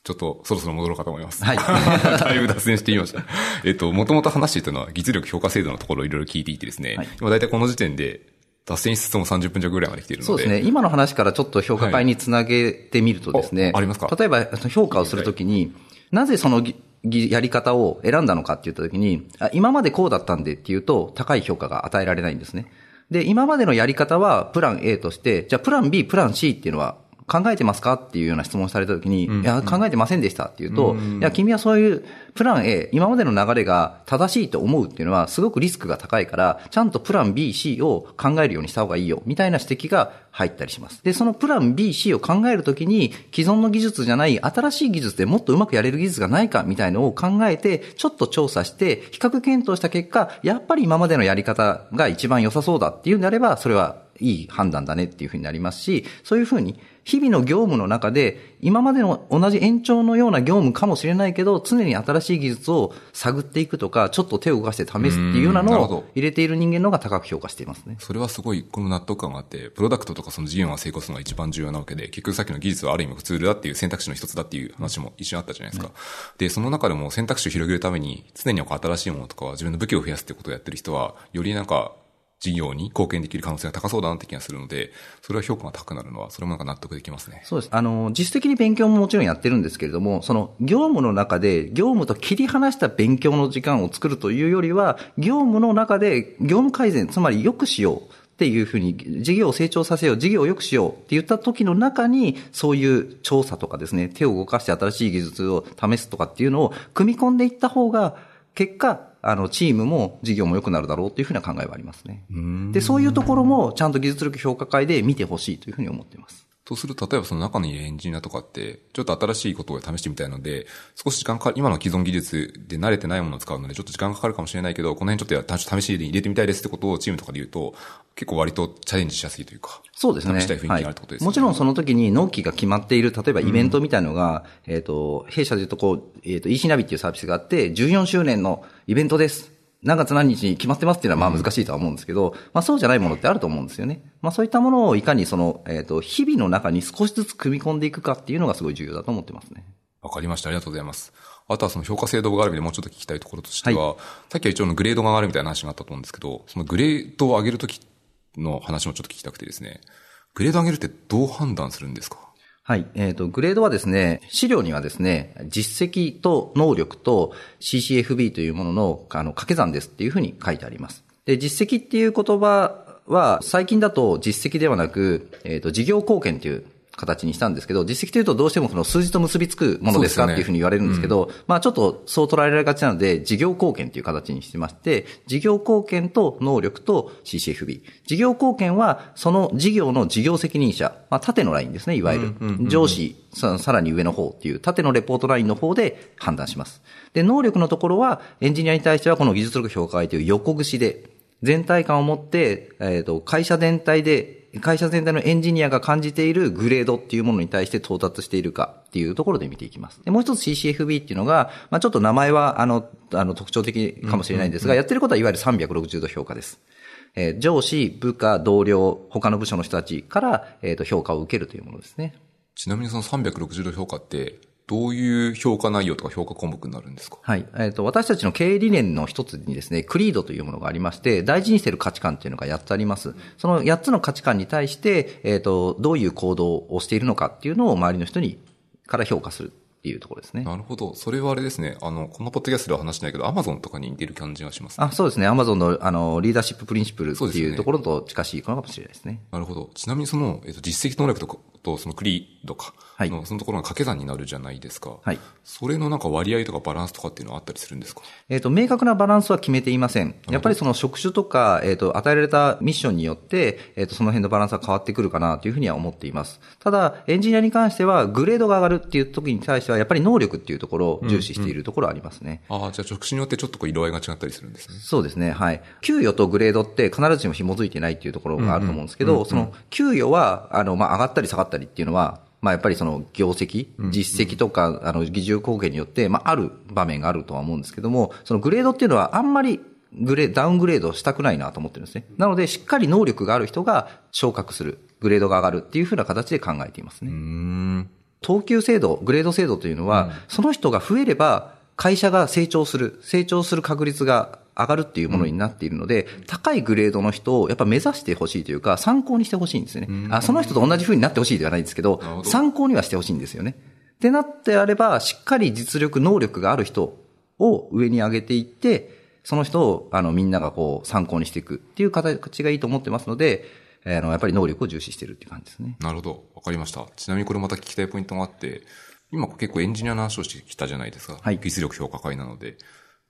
ちょっとそろそろ戻ろうかと思います。はい。だいぶ脱線してみました。えっと、もともと話していたのは、技術力評価制度のところをいろいろ聞いていてですね、はい、今大体この時点で、脱線しつつも30分弱ぐらいまで来ているので。そうですね。今の話からちょっと評価会につなげてみるとですね。はい、ありますか？例えば、評価をするときに、なぜそのやり方を選んだのかって言ったときに、今までこうだったんでっていうと、高い評価が与えられないんですね。で、今までのやり方はプラン A として、じゃあプラン B、プラン C っていうのは考えてますか？っていうような質問をされたときに、いや、考えてませんでしたっていうと、いや、君はそういうプラン A、今までの流れが正しいと思うっていうのは、すごくリスクが高いから、ちゃんとプラン B、C を考えるようにした方がいいよ、みたいな指摘が入ったりします。で、そのプラン B、C を考えるときに、既存の技術じゃない新しい技術でもっとうまくやれる技術がないか、みたいのを考えて、ちょっと調査して、比較検討した結果、やっぱり今までのやり方が一番良さそうだっていうんであれば、それはいい判断だねっていうふうになりますし、そういうふうに日々の業務の中で、今までの同じ延長のような業務かもしれないけど、常に新しい技術を探っていくとか、ちょっと手を動かして試すっていうようなのを入れている人間の方が高く評価していますね。それはすごい、この納得感があって、プロダクトとかその事業が成功するのが一番重要なわけで、結局さっきの技術はある意味ツールだっていう選択肢の一つだっていう話も一瞬あったじゃないですか。で、その中でも選択肢を広げるために、常に新しいものとか自分の武器を増やすってことをやってる人は、よりなんか事業に貢献できる可能性が高そうだなって気がするので、それは評価が高くなるのは、それもなんか納得できますね。そうです。あの、実質的に勉強ももちろんやってるんですけれども、その業務の中で業務と切り離した勉強の時間を作るというよりは、業務の中で業務改善、つまり良くしよう。っていうふうに、事業を成長させよう、事業を良くしようって言った時の中に、そういう調査とかですね、手を動かして新しい技術を試すとかっていうのを組み込んでいった方が、結果、あの、チームも事業も良くなるだろうというふうな考えはありますね。で、そういうところもちゃんと技術力評価会で見てほしいというふうに思っています。とすると、例えばその中にいるエンジニアとかって、ちょっと新しいことを試してみたいので、少し時間かかる、今の既存技術で慣れてないものを使うので、ちょっと時間かかるかもしれないけど、この辺ちょっと試しで入れてみたいですってことをチームとかで言うと、結構割とチャレンジしやすいというか。そうですね。試したい雰囲気があるってことですね、はい、もちろんその時に納期が決まっている、例えばイベントみたいのが、うん、えっ、と、弊社で言うとこう、えっ、ー、と、EC ナビっていうサービスがあって、14周年のイベントです。何月何日に決まってますっていうのはまあ難しいとは思うんですけど、まあそうじゃないものってあると思うんですよね。まあそういったものをいかにその、えっ、ー、と、日々の中に少しずつ組み込んでいくかっていうのがすごい重要だと思ってますね。わかりました。ありがとうございます。あとはその評価制度がある意味でもうちょっと聞きたいところとしては、はい、さっきは一応のグレードが上がるみたいな話があったと思うんですけど、そのグレードを上げるときの話もちょっと聞きたくてですね、グレード上げるってどう判断するんですか？はい。えっ、ー、と、グレードはですね、資料にはですね、実績と能力と CCFB というものの、あの、掛け算ですっていうふうに書いてあります。で、実績っていう言葉は、最近だと実績ではなく、えっ、ー、と、事業貢献という形にしたんですけど、実績というとどうしてもその数字と結びつくものですかっていうふうに言われるんですけど、うん、まあちょっとそう捉えられがちなので、事業貢献という形にしてまして、事業貢献と能力と CCFB。事業貢献はその事業の事業責任者、まあ縦のラインですね、いわゆる。上司、さらに上の方っていう縦のレポートラインの方で判断します。で、能力のところはエンジニアに対してはこの技術力評価会という横串で、全体感を持って、えっ、ー、と、会社全体で会社全体のエンジニアが感じているグレードっていうものに対して到達しているかっていうところで見ていきます。でもう一つ CCFB っていうのが、まあ、ちょっと名前はあの、あの特徴的かもしれないんですが、やってることはいわゆる360度評価です。えー、上司、部下、同僚、他の部署の人たちから、えっ、ー、と、評価を受けるというものですね。ちなみにその360度評価って、どういう評価内容とか評価項目になるんですか？はい。えっ、ー、と、私たちの経営理念の一つにですね、クリードというものがありまして、大事にしている価値観っていうのが8つあります。その8つの価値観に対して、えっ、ー、と、どういう行動をしているのかっていうのを周りの人に、から評価するっていうところですね。なるほど。それはあれですね。あの、このポッドキャストでは話しないけど、アマゾンとかに似てる感じがします、ね、あ、そうですね。アマゾンの、あの、リーダーシッププリンシプルっていうところと近しいかもしれないですね。なるほど。ちなみにその、えっ、と、実績能力とか、とそのクリードか、はい、そのところが掛け算になるじゃないですか。はい。それのなんか割合とかバランスとかっていうのはあったりするんですか？えっ、ー、と、明確なバランスは決めていません。やっぱりその職種とか、えっ、ー、と、与えられたミッションによって、えっ、ー、と、その辺のバランスは変わってくるかなというふうには思っています。ただ、エンジニアに関しては、グレードが上がるっていう時に対しては、やっぱり能力っていうところを重視しているところはありますね。うんうん、ああ、じゃあ職種によってちょっとこう色合いが違ったりするんですね。そうですね。はい。給与とグレードって必ずしも紐づいてないっていうところがあると思うんですけど、その、給与は、あの、まあ、上がったり下がったりっていうのは、まあやっぱりその業績、実績とか、あの、技術貢献によって、まあある場面があるとは思うんですけども、そのグレードっていうのはあんまりグレダウングレードしたくないなと思ってるんですね。なので、しっかり能力がある人が昇格する、グレードが上がるっていうふうな形で考えていますね。等級制度、グレード制度というのは、うん、その人が増えれば、会社が成長する、成長する確率が上がるっていうものになっているので、うん、高いグレードの人をやっぱ目指してほしいというか、参考にしてほしいんですね。あその人と同じ風になってほしいではないんですけど、参考にはしてほしいんですよね。ってなってあれば、しっかり実力、能力がある人を上に上げていって、その人を、あの、みんながこう、参考にしていくっていう形がいいと思ってますので、あの、やっぱり能力を重視してるっていう感じですね。なるほど。わかりました。ちなみにこれまた聞きたいポイントがあって、今結構エンジニアの話をしてきたじゃないですか。はい。技術力評価会なので。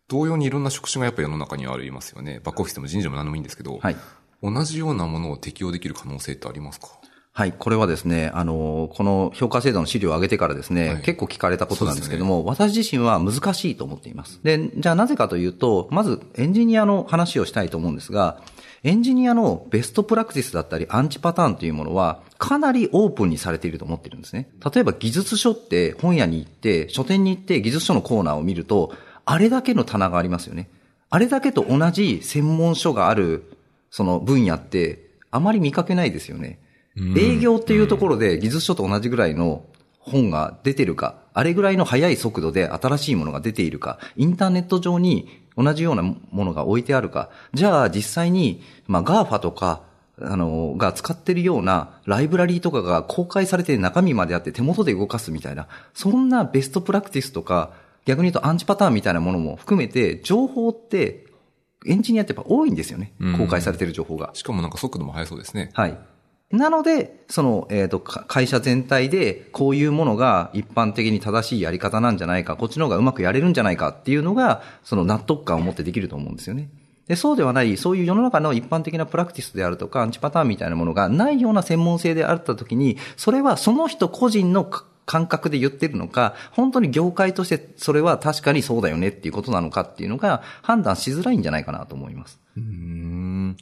同様にいろんな職種がやっぱ世の中にはありますよね。バックオフィスでも人事でも何でもいいんですけど、はい。同じようなものを適用できる可能性ってありますか？はい。これはですね、あの、この評価制度の資料を上げてからですね、はい、結構聞かれたことなんですけども、ね、私自身は難しいと思っています。で、じゃあなぜかというと、まずエンジニアの話をしたいと思うんですが、エンジニアのベストプラクティスだったりアンチパターンというものはかなりオープンにされていると思っているんですね。例えば技術書って本屋に行って、書店に行って技術書のコーナーを見ると、あれだけの棚がありますよね。あれだけと同じ専門書がある、その分野って、あまり見かけないですよね。営業っていうところで技術書と同じぐらいの本が出てるか、あれぐらいの速い速度で新しいものが出ているか、インターネット上に同じようなものが置いてあるか、じゃあ実際に、まあ GAFA とか、あの、が使ってるようなライブラリーとかが公開されて中身まであって手元で動かすみたいな、そんなベストプラクティスとか、逆に言うとアンチパターンみたいなものも含めて、情報ってエンジニアってやっぱ多いんですよね。公開されてる情報が。しかもなんか速度も速そうですね。はい。なので、その、えっ、ー、と、会社全体で、こういうものが一般的に正しいやり方なんじゃないか、こっちの方がうまくやれるんじゃないかっていうのが、その納得感を持ってできると思うんですよね。で、そうではない、そういう世の中の一般的なプラクティスであるとか、アンチパターンみたいなものがないような専門性であったときに、それはその人個人の感覚で言ってるのか、本当に業界としてそれは確かにそうだよねっていうことなのかっていうのが判断しづらいんじゃないかなと思います。うん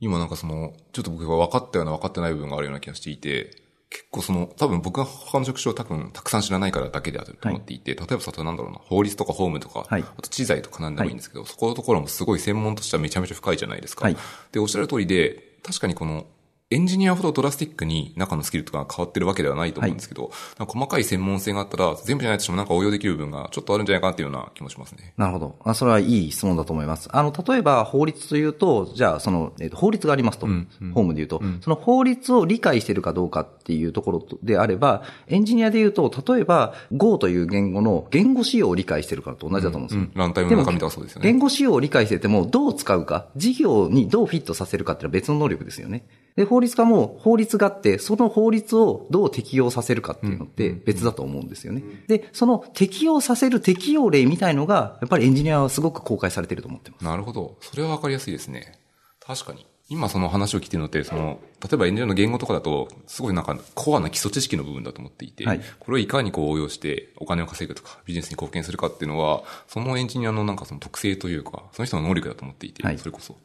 今なんかその、ちょっと僕が分かったような分かってない部分があるような気がしていて、結構その、多分僕が他の職種を多分たくさん知らないからだけであると思っていて、はい、例えばさ、なんだろうな、法律とか法務とか、はい、あと知財とかなんでもいいんですけど、はい、そこのところもすごい専門としてはめちゃめちゃ深いじゃないですか。で、おっしゃる通りで、確かにこの、エンジニアほどドラスティックに中のスキルとかが変わってるわけではないと思うんですけど、はい、細かい専門性があったら、全部じゃないとしてもなんか応用できる部分がちょっとあるんじゃないかなっていうような気もしますね。なるほど。あそれはいい質問だと思います。あの、例えば法律というと、じゃあその、えー、法律がありますと、うんうん、法務で言うと、うん、その法律を理解しているかどうかっていうところであれば、エンジニアで言うと、例えば Go という言語の言語仕様を理解しているかと同じだと思うんですよ。うんうん、ランタイムの中身とはそうですよね。言語仕様を理解してても、どう使うか、事業にどうフィットさせるかっていうのは別の能力ですよね。で、法律家も法律があって、その法律をどう適用させるかっていうのって別だと思うんですよね。で、その適用させる適用例みたいのが、やっぱりエンジニアはすごく公開されてると思ってます。なるほど。それはわかりやすいですね。確かに。今その話を聞いてるのって、その、例えばエンジニアの言語とかだと、すごいなんかコアな基礎知識の部分だと思っていて、はい、これをいかにこう応用してお金を稼ぐとか、ビジネスに貢献するかっていうのは、そのエンジニアのなんかその特性というか、その人の能力だと思っていて、はい、それこそ。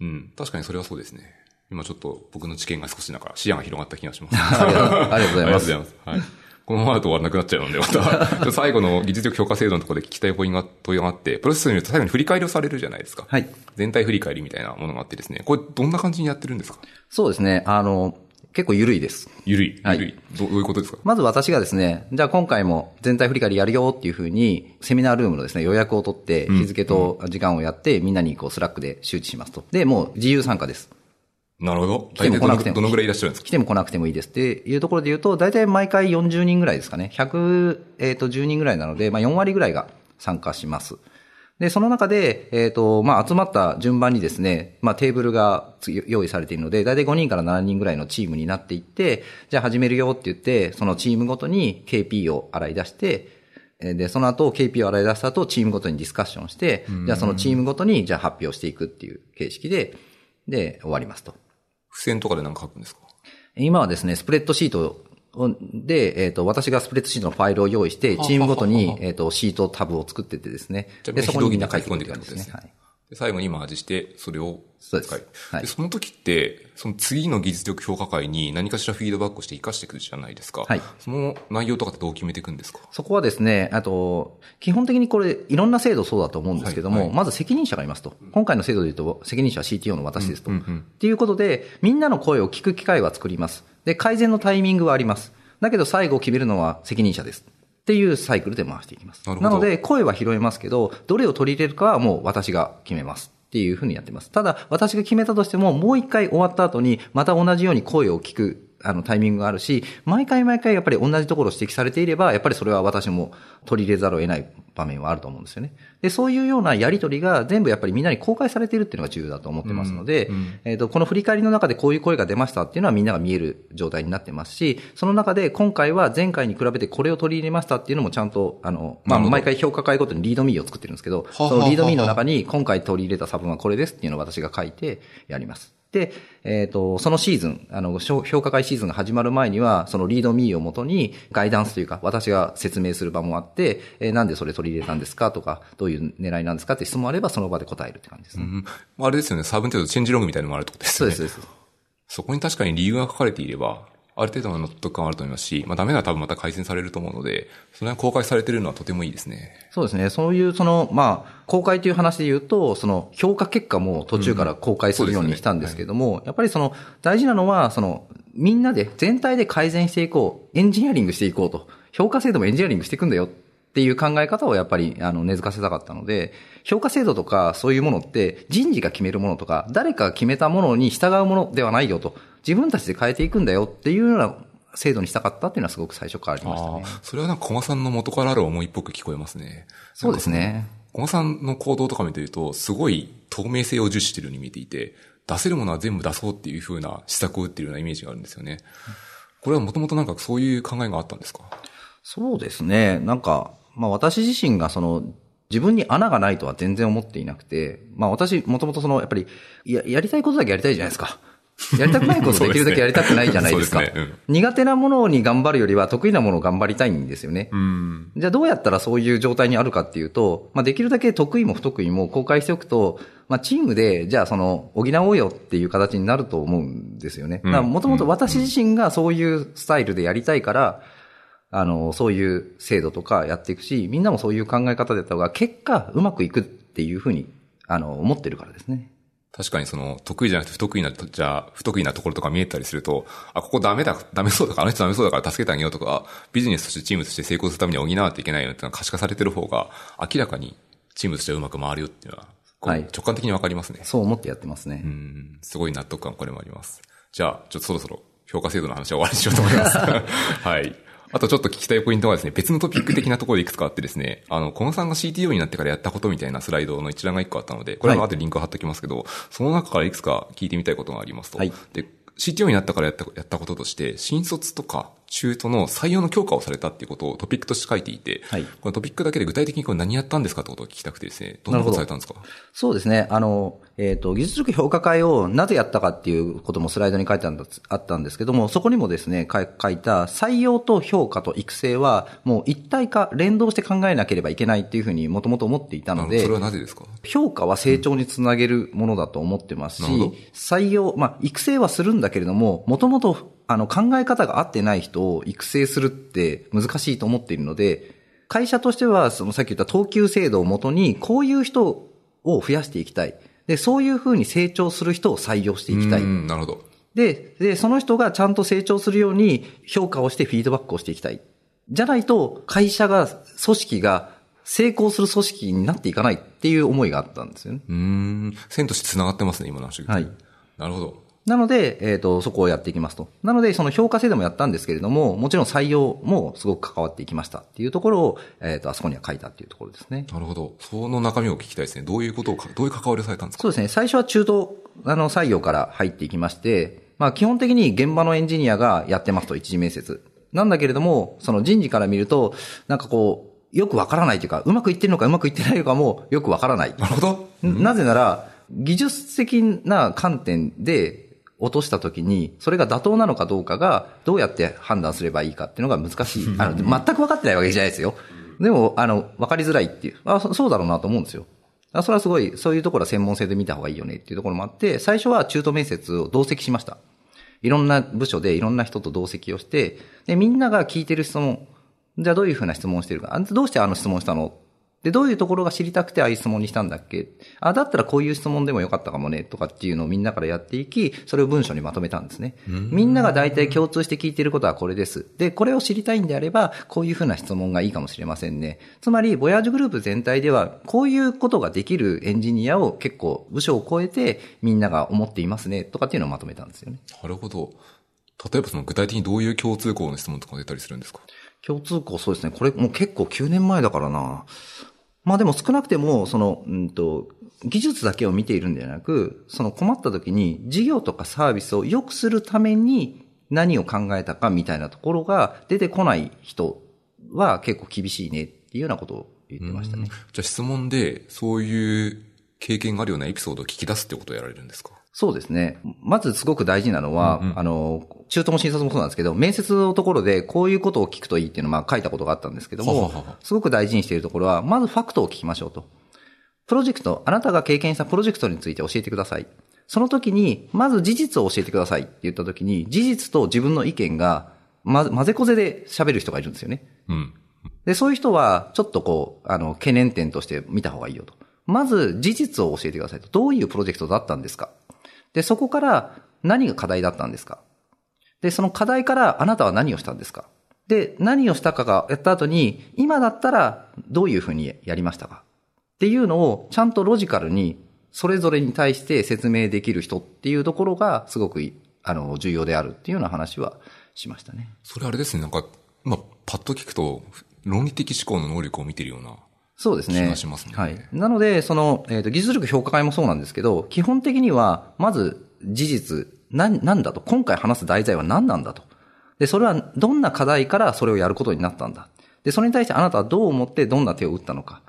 うん、確かにそれはそうですね。今ちょっと僕の知見が少しなんか視野が広がった気がします。ありがとうございます。ありがとうございます。はい。このままだと終わらなくなっちゃうので、また、最後の技術力評価制度のところで聞きたいポイントがあって、プロセスによると最後に振り返りをされるじゃないですか。はい。全体振り返りみたいなものがあってですね、これどんな感じにやってるんですか？そうですね。あの、結構緩いです。緩い。緩い。はい、どういうことですか？まず私がですね、じゃあ今回も全体振り返りやるよっていうふうに、セミナールームのですね、予約を取って、日付と時間をやって、みんなにこう Slack で周知しますと。で、もう自由参加です。なるほど。来ても来なくても。どのぐらいいらっしゃるんですか？来ても来なくてもいいですっていうところで言うと、大体毎回40人ぐらいですかね。100、えっ、ー、と、10人ぐらいなので、まあ4割ぐらいが参加します。で、その中で、えっ、ー、と、まあ集まった順番にですね、まあテーブルが用意されているので、大体5人から7人ぐらいのチームになっていって、じゃあ始めるよって言って、そのチームごとに KP を洗い出して、で、その後 KP を洗い出した後、チームごとにディスカッションして、じゃあそのチームごとに、じゃあ発表していくっていう形式で、で、終わりますと。付箋とかで何か書くんですか？今はですね、スプレッドシートで、えっ、ー、と、私がスプレッドシートのファイルを用意して、チームごとに、えっ、と、シートタブを作っててですね。で、そこにみんな書き込んでいくんですね。はい。で、最後にマージして、それをそうです。はい。で、その時って、その次の技術力評価会に何かしらフィードバックをして活かしていくじゃないですか。はい。その内容とかってどう決めていくんですか？そこはですね、あと、基本的にこれ、いろんな制度そうだと思うんですけども、はいはい、まず責任者がいますと。今回の制度で言うと、責任者は CTO の私ですと。っていうことで、みんなの声を聞く機会は作ります。で、改善のタイミングはあります。だけど最後決めるのは責任者です。っていうサイクルで回していきます。ななので、声は拾えますけど、どれを取り入れるかはもう私が決めます。っていうふうにやってます。ただ、私が決めたとしても、もう一回終わった後に、また同じように声を聞く、あの、タイミングがあるし、毎回毎回やっぱり同じところを指摘されていれば、やっぱりそれは私も取り入れざるを得ない場面はあると思うんですよね。で、そういうようなやりとりが全部やっぱりみんなに公開されているっていうのが重要だと思ってますので、うんうん、えっ、ー、と、この振り返りの中でこういう声が出ましたっていうのはみんなが見える状態になってますし、その中で今回は前回に比べてこれを取り入れましたっていうのもちゃんと、あの、まあ、毎回評価会ごとにリードミーを作ってるんですけど、そのリードミーの中に今回取り入れた差分はこれですっていうのを私が書いてやります。で、えっ、ー、と、そのシーズン、あの、評価会シーズンが始まる前には、そのリードミーをもとに、ガイダンスというか、私が説明する場もあって、えー、なんでそれ取り入れたんですか？とか、どういう狙いなんですか？って質問あれば、その場で答えるって感じですね。うん。あれですよね、サーブンテード changelog みたいなのもあるってことですね。そうです、そうです。そこに確かに理由が書かれていれば、ある程度の納得感あると思いますし、まあダメなら多分また改善されると思うので、それが公開されてるのはとてもいいですね。そうですね。そういう、その、まあ、公開という話で言うと、その、評価結果も途中から公開するようにしたんですけども、うんねはい、やっぱりその、大事なのは、その、みんなで全体で改善していこう、エンジニアリングしていこうと、評価制度もエンジニアリングしていくんだよっていう考え方をやっぱり、あの、根付かせたかったので、評価制度とかそういうものって人事が決めるものとか、誰かが決めたものに従うものではないよと、自分たちで変えていくんだよっていうような制度にしたかったっていうのはすごく最初からありましたね。それはなんか小賀さんの元からある思いっぽく聞こえますね。そうですね。小賀さんの行動とか見てると、すごい透明性を重視してるように見えていて、出せるものは全部出そうっていう風な施策を打ってるようなイメージがあるんですよね。これはもともとなんかそういう考えがあったんですか？そうですね。なんか、まあ私自身がその自分に穴がないとは全然思っていなくて、まあ私もともとそのやっぱりややりたいことだけやりたいじゃないですか。やりたくないことできるだけやりたくないじゃないですか。すねうん、苦手なものに頑張るよりは得意なものを頑張りたいんですよね。じゃあどうやったらそういう状態にあるかっていうと、まあ、できるだけ得意も不得意も公開しておくと、まあ、チームで、じゃあその、補おうよっていう形になると思うんですよね。もともと私自身がそういうスタイルでやりたいから、あの、そういう制度とかやっていくし、みんなもそういう考え方でやった方が、結果うまくいくっていうふうに、あの、思ってるからですね。確かにその、得意じゃなくて不得意な、じゃあ、不得意なところとか見えたりすると、あ、ここダメだ、ダメそうだから、あの人ダメそうだから助けてあげようとか、ビジネスとしてチームとして成功するために補わなきゃいけないよっていうのは可視化されてる方が、明らかにチームとしてうまく回るよっていうのは、はい、直感的にわかりますね。そう思ってやってますね。うん、すごい納得感これもあります。じゃあ、ちょっとそろそろ評価制度の話は終わりにしようと思います。はい。あとちょっと聞きたいポイントはですね、別のトピック的なところでいくつかあってですね、あの、小野さんが CTO になってからやったことみたいなスライドの一覧が一個あったので、これは後でリンクを貼っておきますけど、はい、その中からいくつか聞いてみたいことがありますと。はい、で、CTO になったからやった、やったこととして、新卒とか中途の採用の強化をされたっていうことをトピックとして書いていて、はい、このトピックだけで具体的にこれ何やったんですかってことを聞きたくてですね、どんなことされたんですか？そうですね。あの、えっ、ー、と、技術力評価会をなぜやったかっていうこともスライドに書いてあったんですけども、そこにもですね、書いた採用と評価と育成はもう一体化、連動して考えなければいけないっていうふうにもともと思っていたので、それはなぜですか？評価は成長につなげるものだと思ってますし、うん、採用、まあ、育成はするんだけれども、もともとあの、考え方が合ってない人を育成するって難しいと思っているので、会社としては、そのさっき言った等級制度をもとに、こういう人を増やしていきたい。で、そういうふうに成長する人を採用していきたい。なるほど。で、で、その人がちゃんと成長するように評価をしてフィードバックをしていきたい。じゃないと、会社が、組織が成功する組織になっていかないっていう思いがあったんですよね。うん。線として繋がってますね、今の話。はい。なるほど。なので、えっ、ー、と、そこをやっていきますと。なので、その評価制度もやったんですけれども、もちろん採用もすごく関わっていきましたっていうところを、えっ、ー、と、あそこには書いたっていうところですね。なるほど。その中身を聞きたいですね。どういうことを、どういう関わりをされたんですか？そうですね。最初は中途、あの、採用から入っていきまして、まあ、基本的に現場のエンジニアがやってますと、一次面接。なんだけれども、その人事から見ると、なんかこう、よくわからないというか、うまくいってるのかうまくいってないのかもよくわからない。なるほど。なぜなら、技術的な観点で、落とした時に、それが妥当なのかどうかが、どうやって判断すればいいかっていうのが難しい。あの、全く分かってないわけじゃないですよ。でも、あの、分かりづらいっていう。あ、そうだろうなと思うんですよ。あそれはすごい、そういうところは専門性で見た方がいいよねっていうところもあって、最初は中途面接を同席しました。いろんな部署でいろんな人と同席をして、で、みんなが聞いてる質問、じゃあどういうふうな質問をしてるか。どうしてあの質問したので、どういうところが知りたくてああいう質問にしたんだっけ？あ、だったらこういう質問でもよかったかもね、とかっていうのをみんなからやっていき、それを文章にまとめたんですね。みんなが大体共通して聞いていることはこれです。で、これを知りたいんであれば、こういうふうな質問がいいかもしれませんね。つまり、ボヤージュグループ全体では、こういうことができるエンジニアを結構部署を超えてみんなが思っていますね、とかっていうのをまとめたんですよね。なるほど。例えばその具体的にどういう共通項の質問とか出たりするんですか？共通項、そうですね。これもう結構9年前だからな。まあでも少なくても、その、うんと、技術だけを見ているんではなく、その困った時に事業とかサービスを良くするために何を考えたかみたいなところが出てこない人は結構厳しいねっていうようなことを言ってましたね。じゃあ質問でそういう経験があるようなエピソードを聞き出すってことをやられるんですか？そうですね。まずすごく大事なのは、うんうん、あの、中途も診察もそうなんですけど、面接のところでこういうことを聞くといいっていうのをまあ書いたことがあったんですけども、はははすごく大事にしているところは、まずファクトを聞きましょうと。プロジェクト、あなたが経験したプロジェクトについて教えてください。その時に、まず事実を教えてくださいって言った時に、事実と自分の意見が、ま、混ぜこぜで喋る人がいるんですよね。うん。で、そういう人は、ちょっとこう、あの、懸念点として見た方がいいよと。まず、事実を教えてくださいと。どういうプロジェクトだったんですか？で、そこから何が課題だったんですか？で、その課題からあなたは何をしたんですか？で、何をしたかがやった後に、今だったらどういうふうにやりましたか？っていうのをちゃんとロジカルにそれぞれに対して説明できる人っていうところがすごくあの重要であるっていうような話はしましたね。それあれですね、なんか、まあ、パッと聞くと論理的思考の能力を見てるようなそうですね。しますね。はい。なので、その、えっ、ー、と、技術力評価会もそうなんですけど、基本的には、まず、事実、な、なんだと、今回話す題材は何なんだと。で、それはどんな課題からそれをやることになったんだ。で、それに対してあなたはどう思ってどんな手を打ったのか。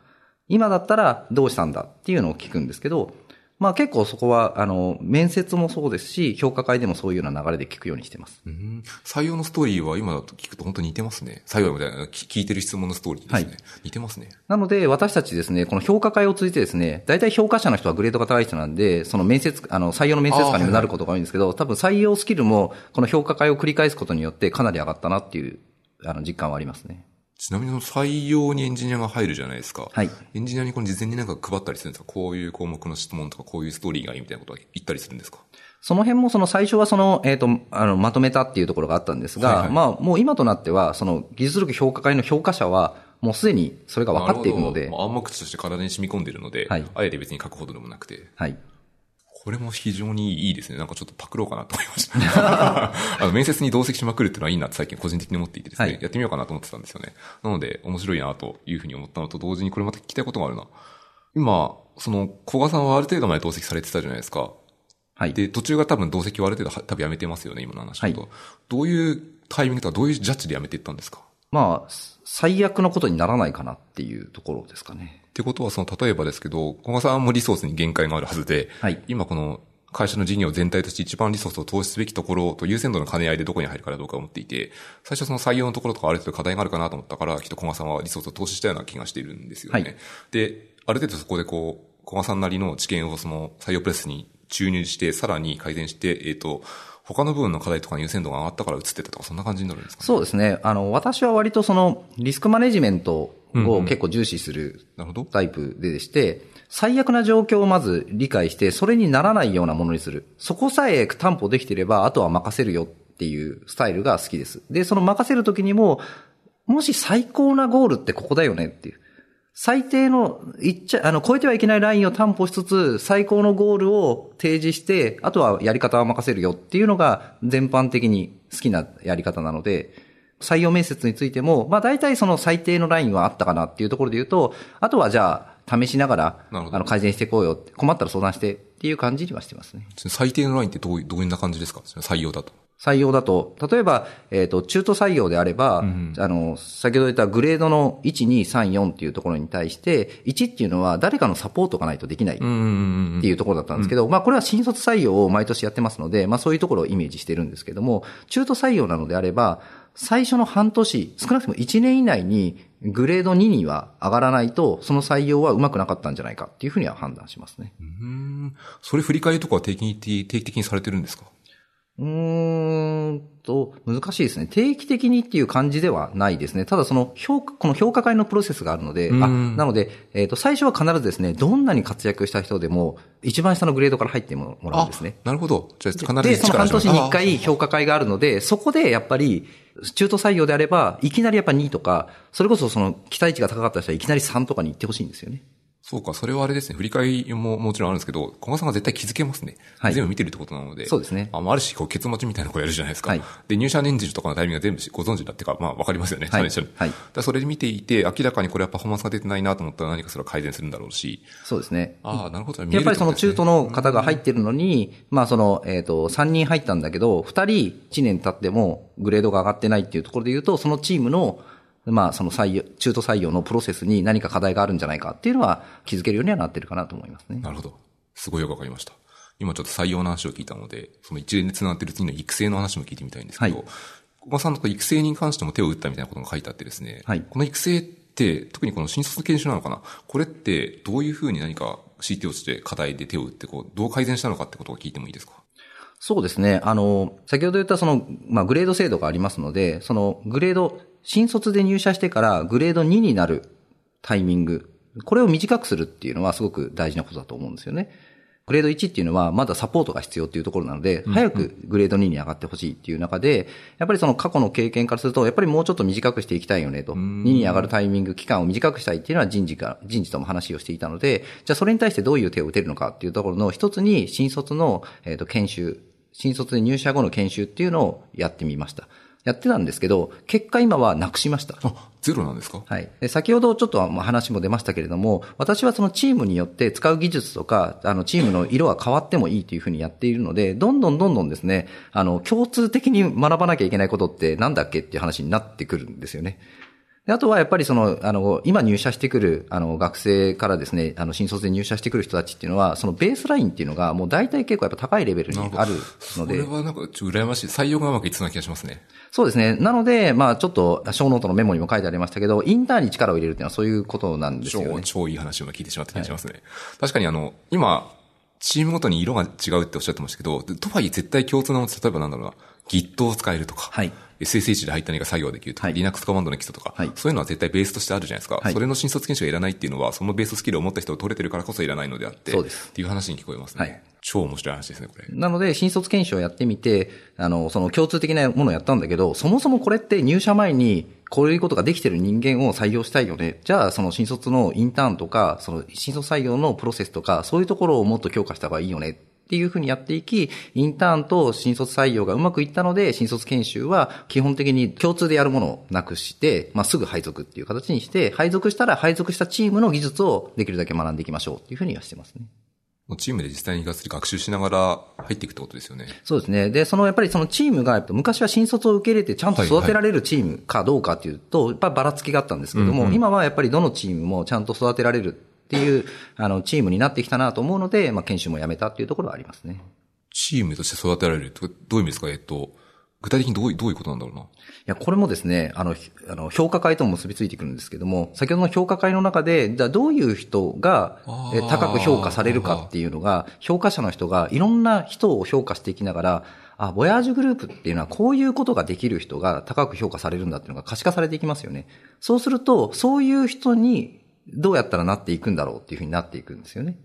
今だったらどうしたんだっていうのを聞くんですけど、まあ結構そこは、あの、面接もそうですし、評価会でもそういうような流れで聞くようにしてます。うん、採用のストーリーは今だと聞くと本当に似てますね。採用みたいな、聞いてる質問のストーリーですね。はい、似てますね。なので、私たちですね、この評価会を通じてですね、大体評価者の人はグレードが高い人なんで、その面接、あの、採用の面接官にもなることが多いんですけど、はい、多分採用スキルも、この評価会を繰り返すことによってかなり上がったなっていう、あの、実感はありますね。ちなみに採用にエンジニアが入るじゃないですか。はい。エンジニアにこの事前になんか配ったりするんですか？こういう項目の質問とかこういうストーリーがいいみたいなことは言ったりするんですか？その辺もその最初はその、えっ、ー、と、あの、まとめたっていうところがあったんですが、はいはい、まあ、もう今となっては、その技術力評価会の評価者は、もうすでにそれが分かっているので。暗黙として体に染み込んでいるので、はい、あえて別に書くほどでもなくて。はい。これも非常にいいですね。なんかちょっとパクろうかなと思いました。あの、面接に同席しまくるっていうのはいいなって最近個人的に思っていてですね、はい、やってみようかなと思ってたんですよね。なので、面白いなというふうに思ったのと同時にこれまた聞きたいことがあるな。今、その、小賀さんはある程度まで同席されてたじゃないですか。はい。で、途中が多分同席をある程度多分やめてますよね、今の話だと。はい、どういうタイミングとかどういうジャッジでやめていったんですかまあ、最悪のことにならないかなっていうところですかね。ってことは、その、例えばですけど、小賀さんもリソースに限界があるはずで、はい。今この会社の事業全体として一番リソースを投資すべきところと優先度の兼ね合いでどこに入るかどうか思っていて、最初その採用のところとかある程度課題があるかなと思ったから、きっと小賀さんはリソースを投資したような気がしているんですよね。はい、で、ある程度そこでこう、小賀さんなりの知見をその採用プレスに注入して、さらに改善して、えっ、ー、と、他の部分の課題とかの優先度が上がったから移ってたとか、そんな感じになるんですか、ね、そうですね。あの、私は割とその、リスクマネジメントを結構重視するタイプででして、最悪な状況をまず理解して、それにならないようなものにする。そこさえ担保できていれば、あとは任せるよっていうスタイルが好きです。で、その任せるときにも、もし最高なゴールってここだよねっていう。最低の、いっちゃ、あの、超えてはいけないラインを担保しつつ、最高のゴールを提示して、あとはやり方は任せるよっていうのが全般的に好きなやり方なので、採用面接についても、まあ大体その最低のラインはあったかなっていうところで言うと、あとはじゃあ、試しながら、あの、改善していこうよ。困ったら相談してっていう感じにはしてますね。最低のラインってどういう、どういうな感じですか？採用だと。採用だと、例えば、えっ、ー、と、中途採用であれば、うん、あの、先ほど言ったグレードの1、2、3、4っていうところに対して、1っていうのは誰かのサポートがないとできないっていうところだったんですけど、まあこれは新卒採用を毎年やってますので、まあそういうところをイメージしてるんですけども、中途採用なのであれば、最初の半年、少なくとも1年以内にグレード2には上がらないと、その採用はうまくなかったんじゃないかっていうふうには判断しますね。うん。それ振り返りとかは定期定期的にされてるんですか？うーんと、難しいですね。定期的にっていう感じではないですね。ただその評価、この評価会のプロセスがあるので、あ、なので、えっ、ー、と、最初は必ずですね、どんなに活躍した人でも、一番下のグレードから入ってもらうんですね。なるほど。じゃあ必ずで、その半年に一回評価会があるので、そこでやっぱり、中途採用であれば、いきなりやっぱ2とか、それこそその期待値が高かった人はいきなり3とかに行ってほしいんですよね。そうか、それはあれですね。振り返りももちろんあるんですけど、小賀さんが絶対気づけますね。はい、全部見てるってことなので。そうですね。あある種、こう、結末みたいなことやるじゃないですか。はい、で、入社年次とかのタイミングが全部ご存知だっていうか、まあ、わかりますよね。はい。はい。だそれで見ていて、明らかにこれはパフォーマンスが出てないなと思ったら何かそれは改善するんだろうし。そうですね。ああ、なるほど、ね。やっぱりその中途の方が入ってるのに、まあ、その、えっ、ー、と、3人入ったんだけど、2人1年経ってもグレードが上がってないっていうところで言うと、そのチームの、まあ、その採用、中途採用のプロセスに何か課題があるんじゃないかっていうのは気づけるようにはなってるかなと思いますね。なるほど。すごいよくわかりました。今ちょっと採用の話を聞いたので、その一連で繋がってる次の育成の話も聞いてみたいんですけど、はい、小川さんの育成に関しても手を打ったみたいなことが書いてあってですね、はい、この育成って、特にこの新卒研修なのかな？これってどういうふうに何か CT をして課題で手を打って、こう、どう改善したのかってことを聞いてもいいですか？そうですね。あの、先ほど言ったその、まあ、グレード制度がありますので、そのグレード、新卒で入社してからグレード2になるタイミング、これを短くするっていうのはすごく大事なことだと思うんですよね。グレード1っていうのはまだサポートが必要っていうところなので、早くグレード2に上がってほしいっていう中で、やっぱりその過去の経験からすると、やっぱりもうちょっと短くしていきたいよねと。2に上がるタイミング、期間を短くしたいっていうのは人事か、人事とも話をしていたので、じゃあそれに対してどういう手を打てるのかっていうところの一つに、新卒の、えっと研修、新卒で入社後の研修っていうのをやってみました。やってたんですけど、結果今はなくしました。あ、ゼロなんですか？はい。で先ほどちょっと話も出ましたけれども、私はそのチームによって使う技術とか、あの、チームの色は変わってもいいというふうにやっているので、どんどんどんどんですね、あの、共通的に学ばなきゃいけないことってなんだっけっていう話になってくるんですよね。であとはやっぱりその、あの、今入社してくる、あの、学生からですね、あの、新卒で入社してくる人たちっていうのは、そのベースラインっていうのが、もう大体結構やっぱ高いレベルにあるので。これはなんか、ちょっと羨ましい。採用がうまくいってそうな気がしますね。そうですね。なので、まあちょっと、 show note のメモにも書いてありましたけど、インターンに力を入れるっていうのはそういうことなんですよね。超、超いい話を聞いてしまった気がしますね。はい、確かにあの、今、チームごとに色が違うっておっしゃってましたけど、とはいえ絶対共通なもの例えばなんだろうな、Git を使えるとか、はい、SSH で入った何か作業できるとか、はい、Linux コマンドの基礎とか、はい、そういうのは絶対ベースとしてあるじゃないですか。はい、それの新卒研修がいらないっていうのは、そのベーススキルを持った人を取れてるからこそいらないのであって、そうです。っていう話に聞こえますね。はい。超面白い話ですね、これ。なので、新卒研修をやってみて、あの、その共通的なものをやったんだけど、そもそもこれって入社前に、こういうことができてる人間を採用したいよね。じゃあ、その新卒のインターンとか、その新卒採用のプロセスとか、そういうところをもっと強化した方がいいよね。っていうふうにやっていき、インターンと新卒採用がうまくいったので、新卒研修は基本的に共通でやるものをなくして、まあ、すぐ配属っていう形にして、配属したら配属したチームの技術をできるだけ学んでいきましょうっていうふうにはしてますね。チームで実際に学習しながら入っていくってことですよね。そうですね。で、そのやっぱりそのチームが、昔は新卒を受け入れてちゃんと育てられるチームかどうかっていうと、やっぱばらつきがあったんですけども、今はやっぱりどのチームもちゃんと育てられるっていう、あの、チームになってきたなと思うので、まあ、研修もやめたっていうところはありますね。チームとして育てられるどういう意味ですか？えっと、具体的にどういう、どういうことなんだろうな？いや、これもですね、あの、あの、評価会とも結びついてくるんですけども、先ほどの評価会の中で、じゃあどういう人が高く評価されるかっていうのが、評価者の人がいろんな人を評価していきながら、あ、ボヤージュグループっていうのはこういうことができる人が高く評価されるんだっていうのが可視化されていきますよね。そうすると、そういう人にどうやったらなっていくんだろうっていうふうになっていくんですよね。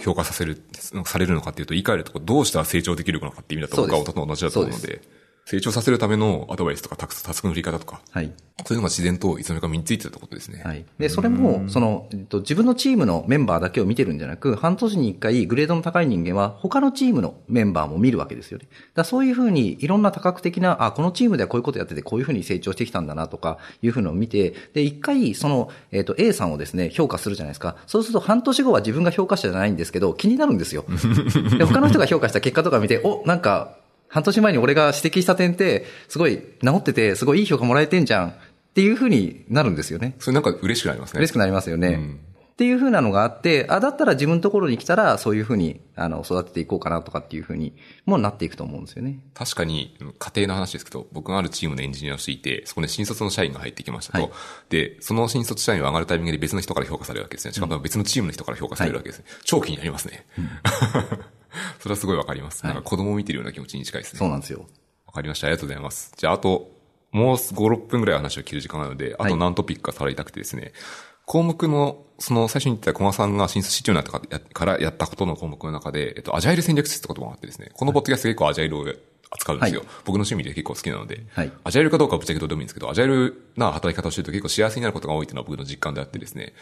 評価させる、されるのかっていうと、言い換えるとどうしたら成長できるのかっていう意味だと僕はと同じだと思うので、成長させるためのアドバイスとかタスクの振り方とか、はい。そういうのが自然といつの間にか身についてたってことですね。はい。で、それも、その、えっと、自分のチームのメンバーだけを見てるんじゃなく、半年に一回グレードの高い人間は他のチームのメンバーも見るわけですよね。だそういうふうにいろんな多角的な、あ、このチームではこういうことやっててこういうふうに成長してきたんだなとかいうふうのを見て、で、一回その、えっと、A さんをですね、評価するじゃないですか。そうすると半年後は自分が評価者じゃないんですけど、気になるんですよ。で、他の人が評価した結果とか見て、お、なんか、半年前に俺が指摘した点って、すごい治ってて、すごいいい評価もらえてんじゃんっていうふうになるんですよね。それなんか嬉しくなりますね。嬉しくなりますよね。うんっていうふうなのがあって、あ、だったら自分のところに来たら、そういうふうに、あの、育てていこうかなとかっていうふうに、もうなっていくと思うんですよね。確かに、家庭の話ですけど、僕があるチームのエンジニアをしていて、そこで新卒の社員が入ってきましたと。はい、で、その新卒社員は上がるタイミングで別の人から評価されるわけですね。しかも別のチームの人から評価されるわけですね。はい、超気になりますね。うん それはすごいわかります。なんか子供を見てるような気持ちに近いですね。そうなんですよ。わかりました。ありがとうございます。じゃあ、あと、もう5、6分ぐらい話を切る時間なので、あと何トピックか触りたくてですね、はい、項目の、その最初に言った小賀さんが新卒市長になったからやったことの項目の中で、えっと、アジャイル戦略室ってこともあってですね、このポッドキャスト結構アジャイルを扱うんですよ。はい、僕の趣味で結構好きなので、はい、アジャイルかどうかはぶっちゃけどうでもいいんですけど、アジャイルな働き方をしてると結構幸せになることが多いっていうのは僕の実感であってですね、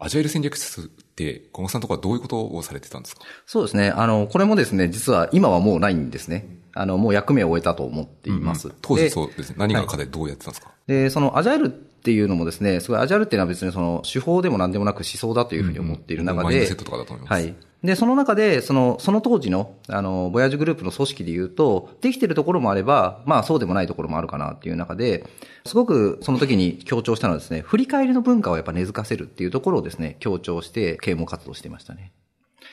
アジャイル戦略室って、小野さんとかどういうことをされてたんですか？そうですね。あの、これもですね、実は今はもうないんですね。あの、もう役目を終えたと思っています。うん、当時そうですね。何が課題、どうやってたんですか？で、そのアジャイルっていうのもですね、すごいアジャイルっていうのは別にその手法でも何でもなく思想だというふうに思っている中で、うんうん、マインドセットとかだと思います。はい。で、その中で、その、その当時の、あの、ボヤージグループの組織で言うと、できてるところもあれば、まあそうでもないところもあるかなっていう中で、すごくその時に強調したのはですね、振り返りの文化をやっぱ根付かせるっていうところをですね、強調して啓蒙活動していましたね。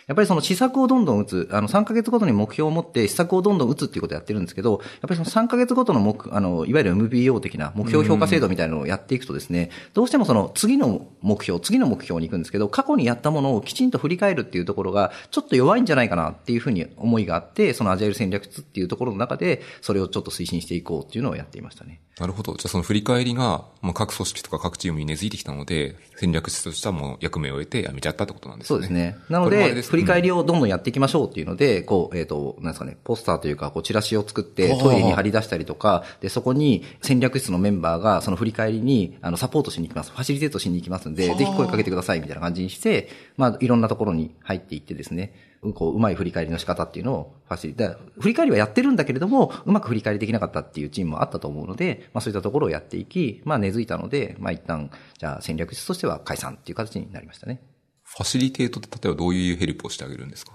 やっぱりその施策をどんどん打つ、あの3ヶ月ごとに目標を持って施策をどんどん打つっていうことをやってるんですけど、やっぱりその3ヶ月ごとの目、あの、いわゆる MBO 的な目標評価制度みたいなのをやっていくとですね、どうしてもその次の目標、次の目標に行くんですけど、過去にやったものをきちんと振り返るっていうところが、ちょっと弱いんじゃないかなっていうふうに思いがあって、そのアジャイル戦略室っていうところの中で、それをちょっと推進していこうっていうのをやっていましたね。なるほど。じゃあその振り返りが、もう各組織とか各チームに根付いてきたので、戦略室としてはもう役目を終えてやめちゃったってことなんですね。そうですね。なので、振り返りをどんどんやっていきましょうっていうので、こう、えっ、ー、と、なんですかね、ポスターというか、こう、チラシを作って、トイレに貼り出したりとか、で、そこに戦略室のメンバーが、その振り返りに、あの、サポートしに行きます。ファシリテートしに行きますんで、ぜひ声かけてください、みたいな感じにして、まあ、いろんなところに入っていってですね、こう、うまい振り返りの仕方っていうのをファシリテ、振り返りはやってるんだけれども、うまく振り返りできなかったっていうチームもあったと思うので、まあそういったところをやっていき、まあ根付いたので、まあ一旦、じゃあ戦略室としては解散っていう形になりましたね。ファシリテートって例えばどういうヘルプをしてあげるんですか？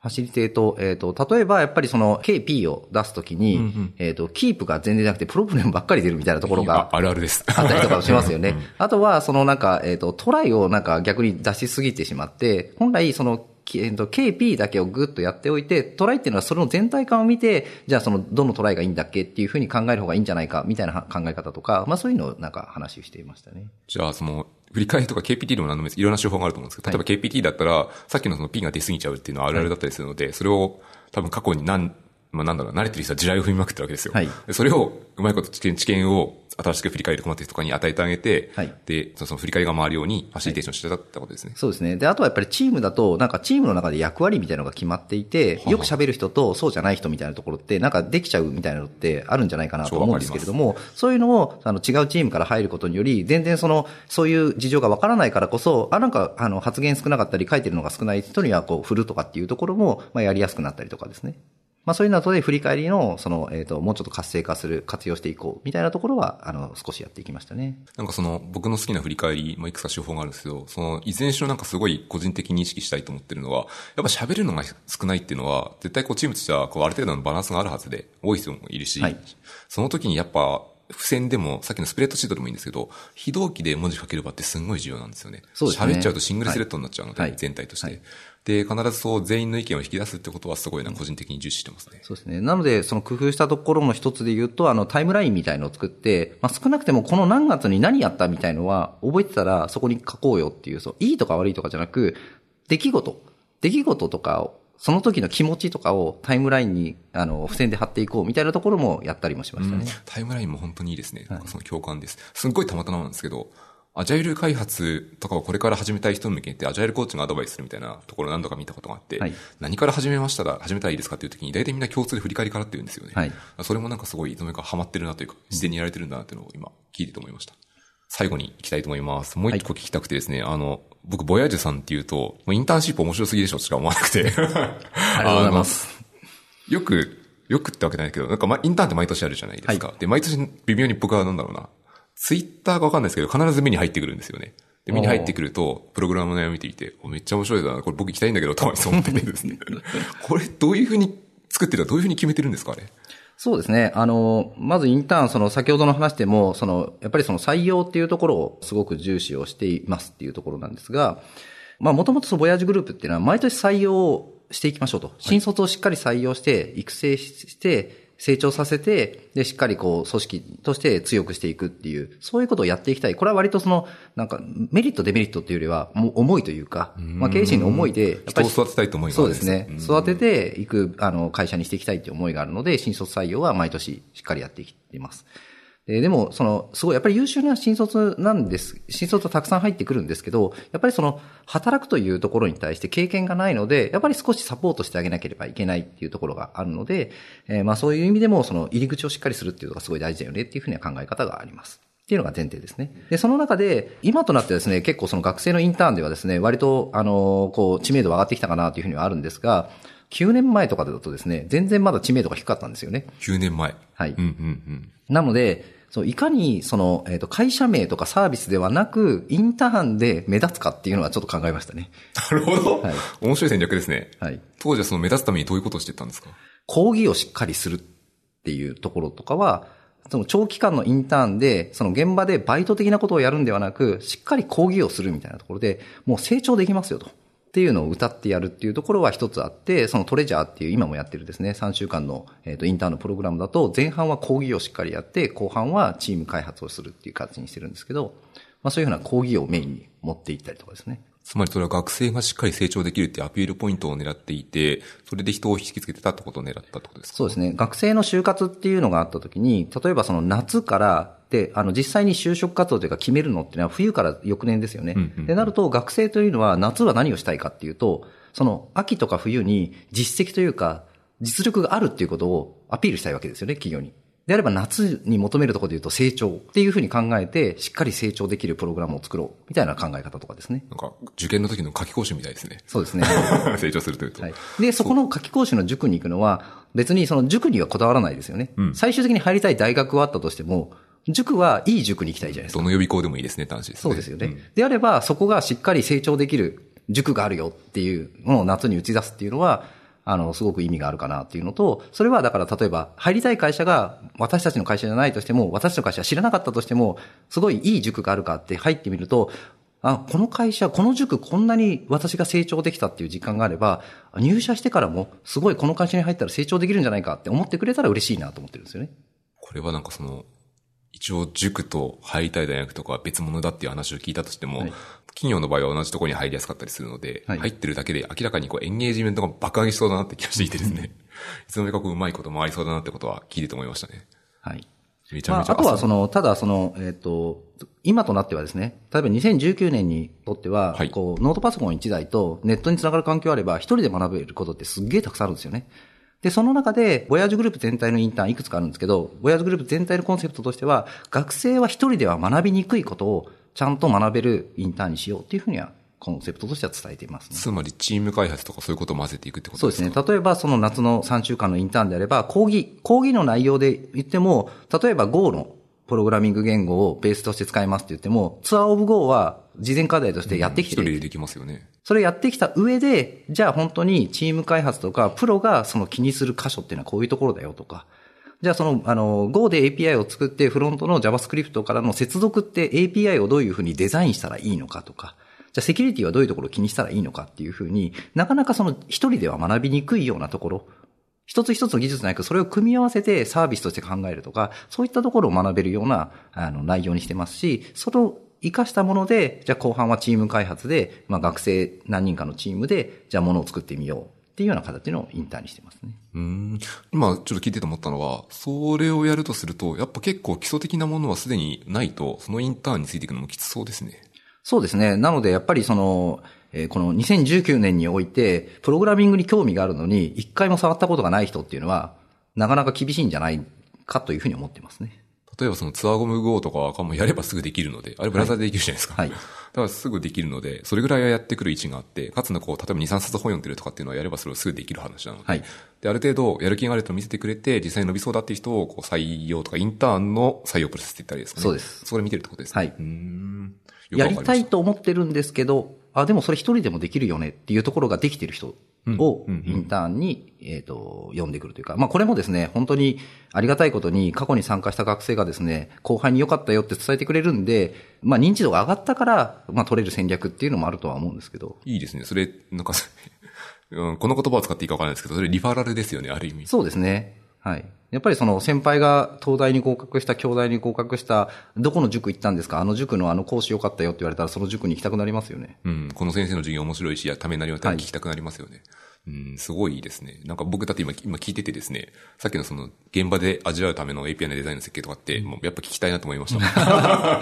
ファシリテート、えっ、ー、と、例えばやっぱりその KP を出すときに、うんうん、えっ、ー、と、キープが全然なくて problem ばっかり出るみたいなところが。あるあるです。あったりとかしますよね。あとは、そのなんか、えっ、ー、と、トライをなんか逆に出しすぎてしまって、本来そのえっと、KP だけをぐっとやっておいて、トライっていうのはそれの全体感を見て、じゃあその、どのトライがいいんだっけっていうふうに考える方がいいんじゃないか、みたいな考え方とか、まあそういうのをなんか話をしていましたね。じゃあその、振り返りとか KPT でも何でもいいろんな手法があると思うんですけど、例えば KPT だったら、さっきのその P が出過ぎちゃうっていうのはあるあるだったりするので、それを多分過去に何、まあなんだろう、慣れてる人は地雷を踏みまくってるわけですよ。はい。それを、うまいこと知見、知見を新しく振り返り困ってる人とかに与えてあげて、はい。で、その振り返りが回るようにファシリテーションしてたってことですね、はい、そうですね。で、あとはやっぱりチームだと、なんかチームの中で役割みたいなのが決まっていて、よく喋る人とそうじゃない人みたいなところって、なんかできちゃうみたいなのってあるんじゃないかなと思うんですけれども、そういうのを、あの、違うチームから入ることにより、全然その、そういう事情がわからないからこそ、あ、なんか、あの、発言少なかったり書いてるのが少ない人には、こう、振るとかっていうところも、まあ、やりやすくなったりとかですね。まあそういうので振り返りの、その、えっ、ー、と、もうちょっと活性化する、活用していこう、みたいなところは、あの、少しやっていきましたね。なんかその、僕の好きな振り返り、まあいくつか手法があるんですけど、その、いずれにしろなんかすごい個人的に意識したいと思ってるのは、やっぱ喋るのが少ないっていうのは、絶対こうチームとしては、こうある程度のバランスがあるはずで、多い人もいるし、はい、その時にやっぱ、付箋でも、さっきのスプレッドシートでもいいんですけど、非同期で文字書ける場ってすんごい重要なんですよね。そうですね。喋っちゃうとシングルスレッドになっちゃうので、はい、全体として。はいで、必ずそう全員の意見を引き出すってことはすごいな、個人的に重視してますね。そうですね。なので、その工夫したところの一つで言うと、あの、タイムラインみたいのを作って、まあ、少なくてもこの何月に何やったみたいのは、覚えてたらそこに書こうよっていう、そう、いいとか悪いとかじゃなく、出来事、出来事とかを、その時の気持ちとかをタイムラインに、あの、付箋で貼っていこうみたいなところもやったりもしましたね。うん、タイムラインも本当にいいですね。なんかその共感です。すっごいたまたまなんですけど、アジャイル開発とかをこれから始めたい人向けて、アジャイルコーチがアドバイスするみたいなところ何度か見たことがあって、はい、何から始めましたら、始めたらいいですかっていう時に、大体みんな共通で振り返りからって言うんですよね。はい、それもなんかすごい、どめかハマってるなというか、自然にやられてるんだなっていうのを今、聞いてと思いました。最後に行きたいと思います。もう一個聞きたくてですね、はい、あの、僕、ボヤージュさんっていうと、インターンシップ面白すぎでしょしか思わなくて。ありがとうございます。よく、よくってわけないけど、なんか、ま、インターンって毎年あるじゃないですか。はい、で、毎年微妙に僕はなんだろうな、ツイッターかわかんないですけど、必ず目に入ってくるんですよね。で、目に入ってくると、プログラムの悩み見ていて、めっちゃ面白いだな、これ僕行きたいんだけど、たまにそう思っててですね。これどういうふうに作ってるか、どういうふうに決めてるんですか、あれ？そうですね。あの、まずインターン、その先ほどの話でも、その、やっぱりその採用っていうところをすごく重視をしていますっていうところなんですが、まあもともとそのボヤージュグループっていうのは毎年採用をしていきましょうと。新卒をしっかり採用して、育成して、成長させて、で、しっかりこう、組織として強くしていくっていう、そういうことをやっていきたい。これは割とその、なんか、メリット、デメリットっていうよりは、もう思いというか、まあ、経営陣の思いで、やっぱり。人を育てたいと思いますそうですね。育てていく、あの、会社にしていきたいっていう思いがあるので、新卒採用は毎年しっかりやっていっています。ででも、その、すごい、やっぱり優秀な新卒なんです。新卒はたくさん入ってくるんですけど、やっぱりその、働くというところに対して経験がないので、やっぱり少しサポートしてあげなければいけないっていうところがあるので、えー、まあそういう意味でも、その、入り口をしっかりするっていうのがすごい大事だよねっていうふうには考え方があります。っっていうのが前提ですね。で、その中で、今となってですね、結構その学生のインターンではですね、割と、あの、こう、知名度上がってきたかなというふうにはあるんですが、9年前とかだとですね、全然まだ知名度が低かったんですよね。9年前。はい。うんうんうん。なので、そう、いかに、その、えっ、と、会社名とかサービスではなく、インターンで目立つかっていうのはちょっと考えましたね。なるほど。はい面白い戦略ですね。はい。当時はその目立つためにどういうことをしてたんですか？講義をしっかりするっていうところとかは、その長期間のインターンで、その現場でバイト的なことをやるんではなく、しっかり講義をするみたいなところで、もう成長できますよと。っていうのを歌ってやるっていうところは一つあって、そのトレジャーっていう今もやってるですね、3週間の、えー、とインターンのプログラムだと、前半は講義をしっかりやって、後半はチーム開発をするっていう形にしてるんですけど、まあそういうふうな講義をメインに持っていったりとかですね。つまりそれは学生がしっかり成長できるっていうアピールポイントを狙っていて、それで人を引きつけてたってことを狙ったってことですか？そうですね。学生の就活っていうのがあった時に、例えばその夏から、で、あの、実際に就職活動というか決めるのっていうのは冬から翌年ですよね。うんうんうんで、なると学生というのは夏は何をしたいかっていうと、その秋とか冬に実績というか、実力があるっていうことをアピールしたいわけですよね、企業に。であれば夏に求めるところで言うと成長っていうふうに考えて、しっかり成長できるプログラムを作ろうみたいな考え方とかですね。なんか、受験の時の夏期講習みたいですね。そうですね。成長するというと。はい。で、そこの夏期講習の塾に行くのは、別にその塾にはこだわらないですよね。うん最終的に入りたい大学はあったとしても、塾はいい塾に行きたいじゃないですか。どの予備校でもいいですねって話ですね。そうですよね。んであれば、そこがしっかり成長できる塾があるよっていうのを夏に打ち出すっていうのは、あの、すごく意味があるかなっていうのと、それはだから例えば、入りたい会社が私たちの会社じゃないとしても、私の会社知らなかったとしても、すごいいい塾があるかって入ってみると、あ、この会社、この塾こんなに私が成長できたっていう実感があれば、入社してからもすごいこの会社に入ったら成長できるんじゃないかって思ってくれたら嬉しいなと思ってるんですよね。これはなんかその、一応塾と入りたい大学とかは別物だっていう話を聞いたとしても、はい企業の場合は同じところに入りやすかったりするので、はい入ってるだけで明らかにこうエンゲージメントが爆上げしそうだなって気がしていてですね、いつの間にかこううまいこと回りそうだなってことは聞いてて思いましたね。はい。めちゃめちゃ、まあ、あとはその、ただその、えっ、と、今となってはですね、例えば2019年にとっては、はいこう、ノートパソコン1台とネットにつながる環境あれば、一人で学べることってすっげえたくさんあるんですよね。で、その中で、ボヤージュグループ全体のインターンいくつかあるんですけど、ボヤージュグループ全体のコンセプトとしては、学生は一人では学びにくいことをちゃんと学べるインターンにしようっていうふうには、コンセプトとしては伝えていますね。つまりチーム開発とかそういうことを混ぜていくってこそうですすとでかね。例えばその夏の3週間のインターンであれば、講義、講義の内容で言っても、例えば Go のプログラミング言語をベースとして使いますって言っても、ツアーオブ Go は事前課題としてやってきてる。一人でできますよね。それやってきた上で、じゃあ本当にチーム開発とか、プロがその気にする箇所っていうのはこういうところだよとか、じゃあその、あの、Go で API を作って、フロントの JavaScript からの接続って API をどういうふうにデザインしたらいいのかとか、じゃあセキュリティはどういうところを気にしたらいいのかっていうふうになかなかその一人では学びにくいようなところ、一つ一つの技術なく、それを組み合わせてサービスとして考えるとか、そういったところを学べるような、あの、内容にしてますし、それを活かしたもので、じゃあ後半はチーム開発で、まあ学生何人かのチームで、じゃあものを作ってみようっていうような形のインターンにしてますね。うーん。今ちょっと聞いてて思ったのは、それをやるとすると、やっぱ結構基礎的なものはすでにないと、そのインターンについていくのもきつそうですね。そうですね。なので、やっぱりその、えーこの2019年において、プログラミングに興味があるのに、一回も触ったことがない人っていうのは、なかなか厳しいんじゃないかというふうに思ってますね。例えばそのツアーゴム GO とかはもうやればすぐできるので、あれブラウザでできるじゃないですか。はい。だからすぐできるので、それぐらいはやってくる位置があって、かつのこう、例えば2、3冊本読んでるとかっていうのはやればそれをすぐできる話なので、はいで、ある程度やる気があると見せてくれて、実際に伸びそうだっていう人をこう採用とかインターンの採用プロセスって言ったりですかね。そうです。それ見てるってことですね。はいうーん。やわかましたりいと思ってるんですけど、あ、でもそれ一人でもできるよねっていうところができてる人をインターンに、えっ、と、呼んでくるというか、まあこれもですね、本当にありがたいことに過去に参加した学生がですね、後輩に良かったよって伝えてくれるんで、まあ認知度が上がったから、まあ取れる戦略っていうのもあるとは思うんですけど、いいですね。それ、なんか、うん、この言葉を使っていいかわからないですけど、それリファラルですよね、ある意味。そうですね。はい。やっぱりその先輩が東大に合格した、京大に合格した、どこの塾行ったんですか？あの塾のあの講師良かったよって言われたらその塾に行きたくなりますよね。うん、この先生の授業面白いし、いやためになりますはい聞きたくなりますよね。うん、すごいですね。なんか僕だって今、今聞いててですね、さっきのその現場で味わうための API のデザインの設計とかって、もうやっぱ聞きたいなと思いました。あ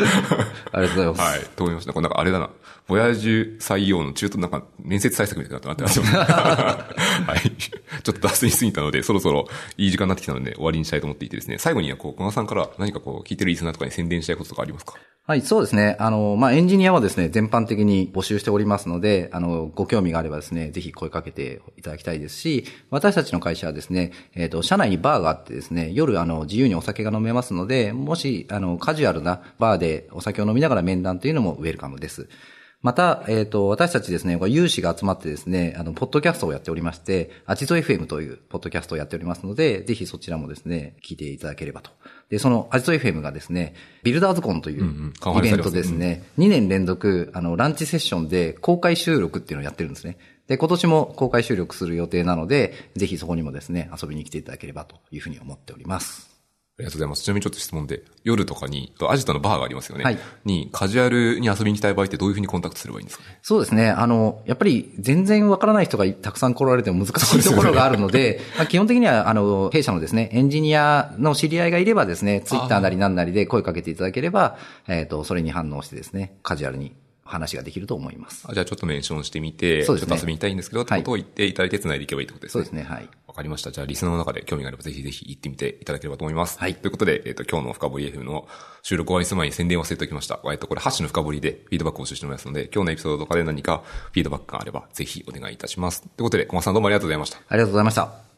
りがとうございます。はい、と思いました。なんかあれだな、ボヤージュ採用の中途なんか面接対策みたいになってますよね。はい。ちょっと脱線しすぎたので、そろそろいい時間になってきたので終わりにしたいと思っていてですね、最後にはこう、小川さんから何かこう、聞いてるリスナーとかに宣伝したいこととかありますか？はい、そうですね。あの、まあ、エンジニアはですね、全般的に募集しておりますので、あの、ご興味があればですね、ぜひ声かけていただきたいですし、私たちの会社はですね、えっ、ー、と、社内にバーがあってですね、夜、あの、自由にお酒が飲めますので、もし、あの、カジュアルなバーでお酒を飲みながら面談というのもウェルカムです。また、えっ、ー、と、私たちですね、有志が集まってですね、あの、ポッドキャストをやっておりまして、アジト FM というポッドキャストをやっておりますので、ぜひそちらもですね、聞いていただければと。で、そのアジト FM がですね、ビルダーズコンというイベントですね、うんうん、2年連続、あの、ランチセッションで公開収録っていうのをやってるんですね。で、今年も公開収録する予定なので、ぜひそこにもですね、遊びに来ていただければというふうに思っております。ありがとうございます。ちなみにちょっと質問で、夜とかに、アジトのバーがありますよね。はい。に、カジュアルに遊びに行きたい場合ってどういうふうにコンタクトすればいいんですか？ねそうですね。あの、やっぱり全然わからない人がたくさん来られても難しいところがあるので、で まあ、基本的には、あの、弊社のですね、エンジニアの知り合いがいればですね、ツイッターなりなんなりで声かけていただければ、えっ、ー、と、それに反応してですね、カジュアルに話ができると思います。じゃあちょっとメンションしてみて、そうですね、ちょっと遊びに行きたいんですけど、ってことを言っていただいて繋いでいけばいいってことですね。そうですね、はい。わかりました。じゃあリスナーの中で興味があればぜひぜひ行ってみていただければと思います。はい。ということで、えっ、ー、と、今日の深掘り FM の収録終わりする前に宣伝を忘れておきました。えっ、と、これ、ハッシュの深掘りでフィードバックを募集しておりますので、今日のエピソードとかで何かフィードバックがあればぜひお願いいたします。ということで、小松さんどうもありがとうございました。ありがとうございました。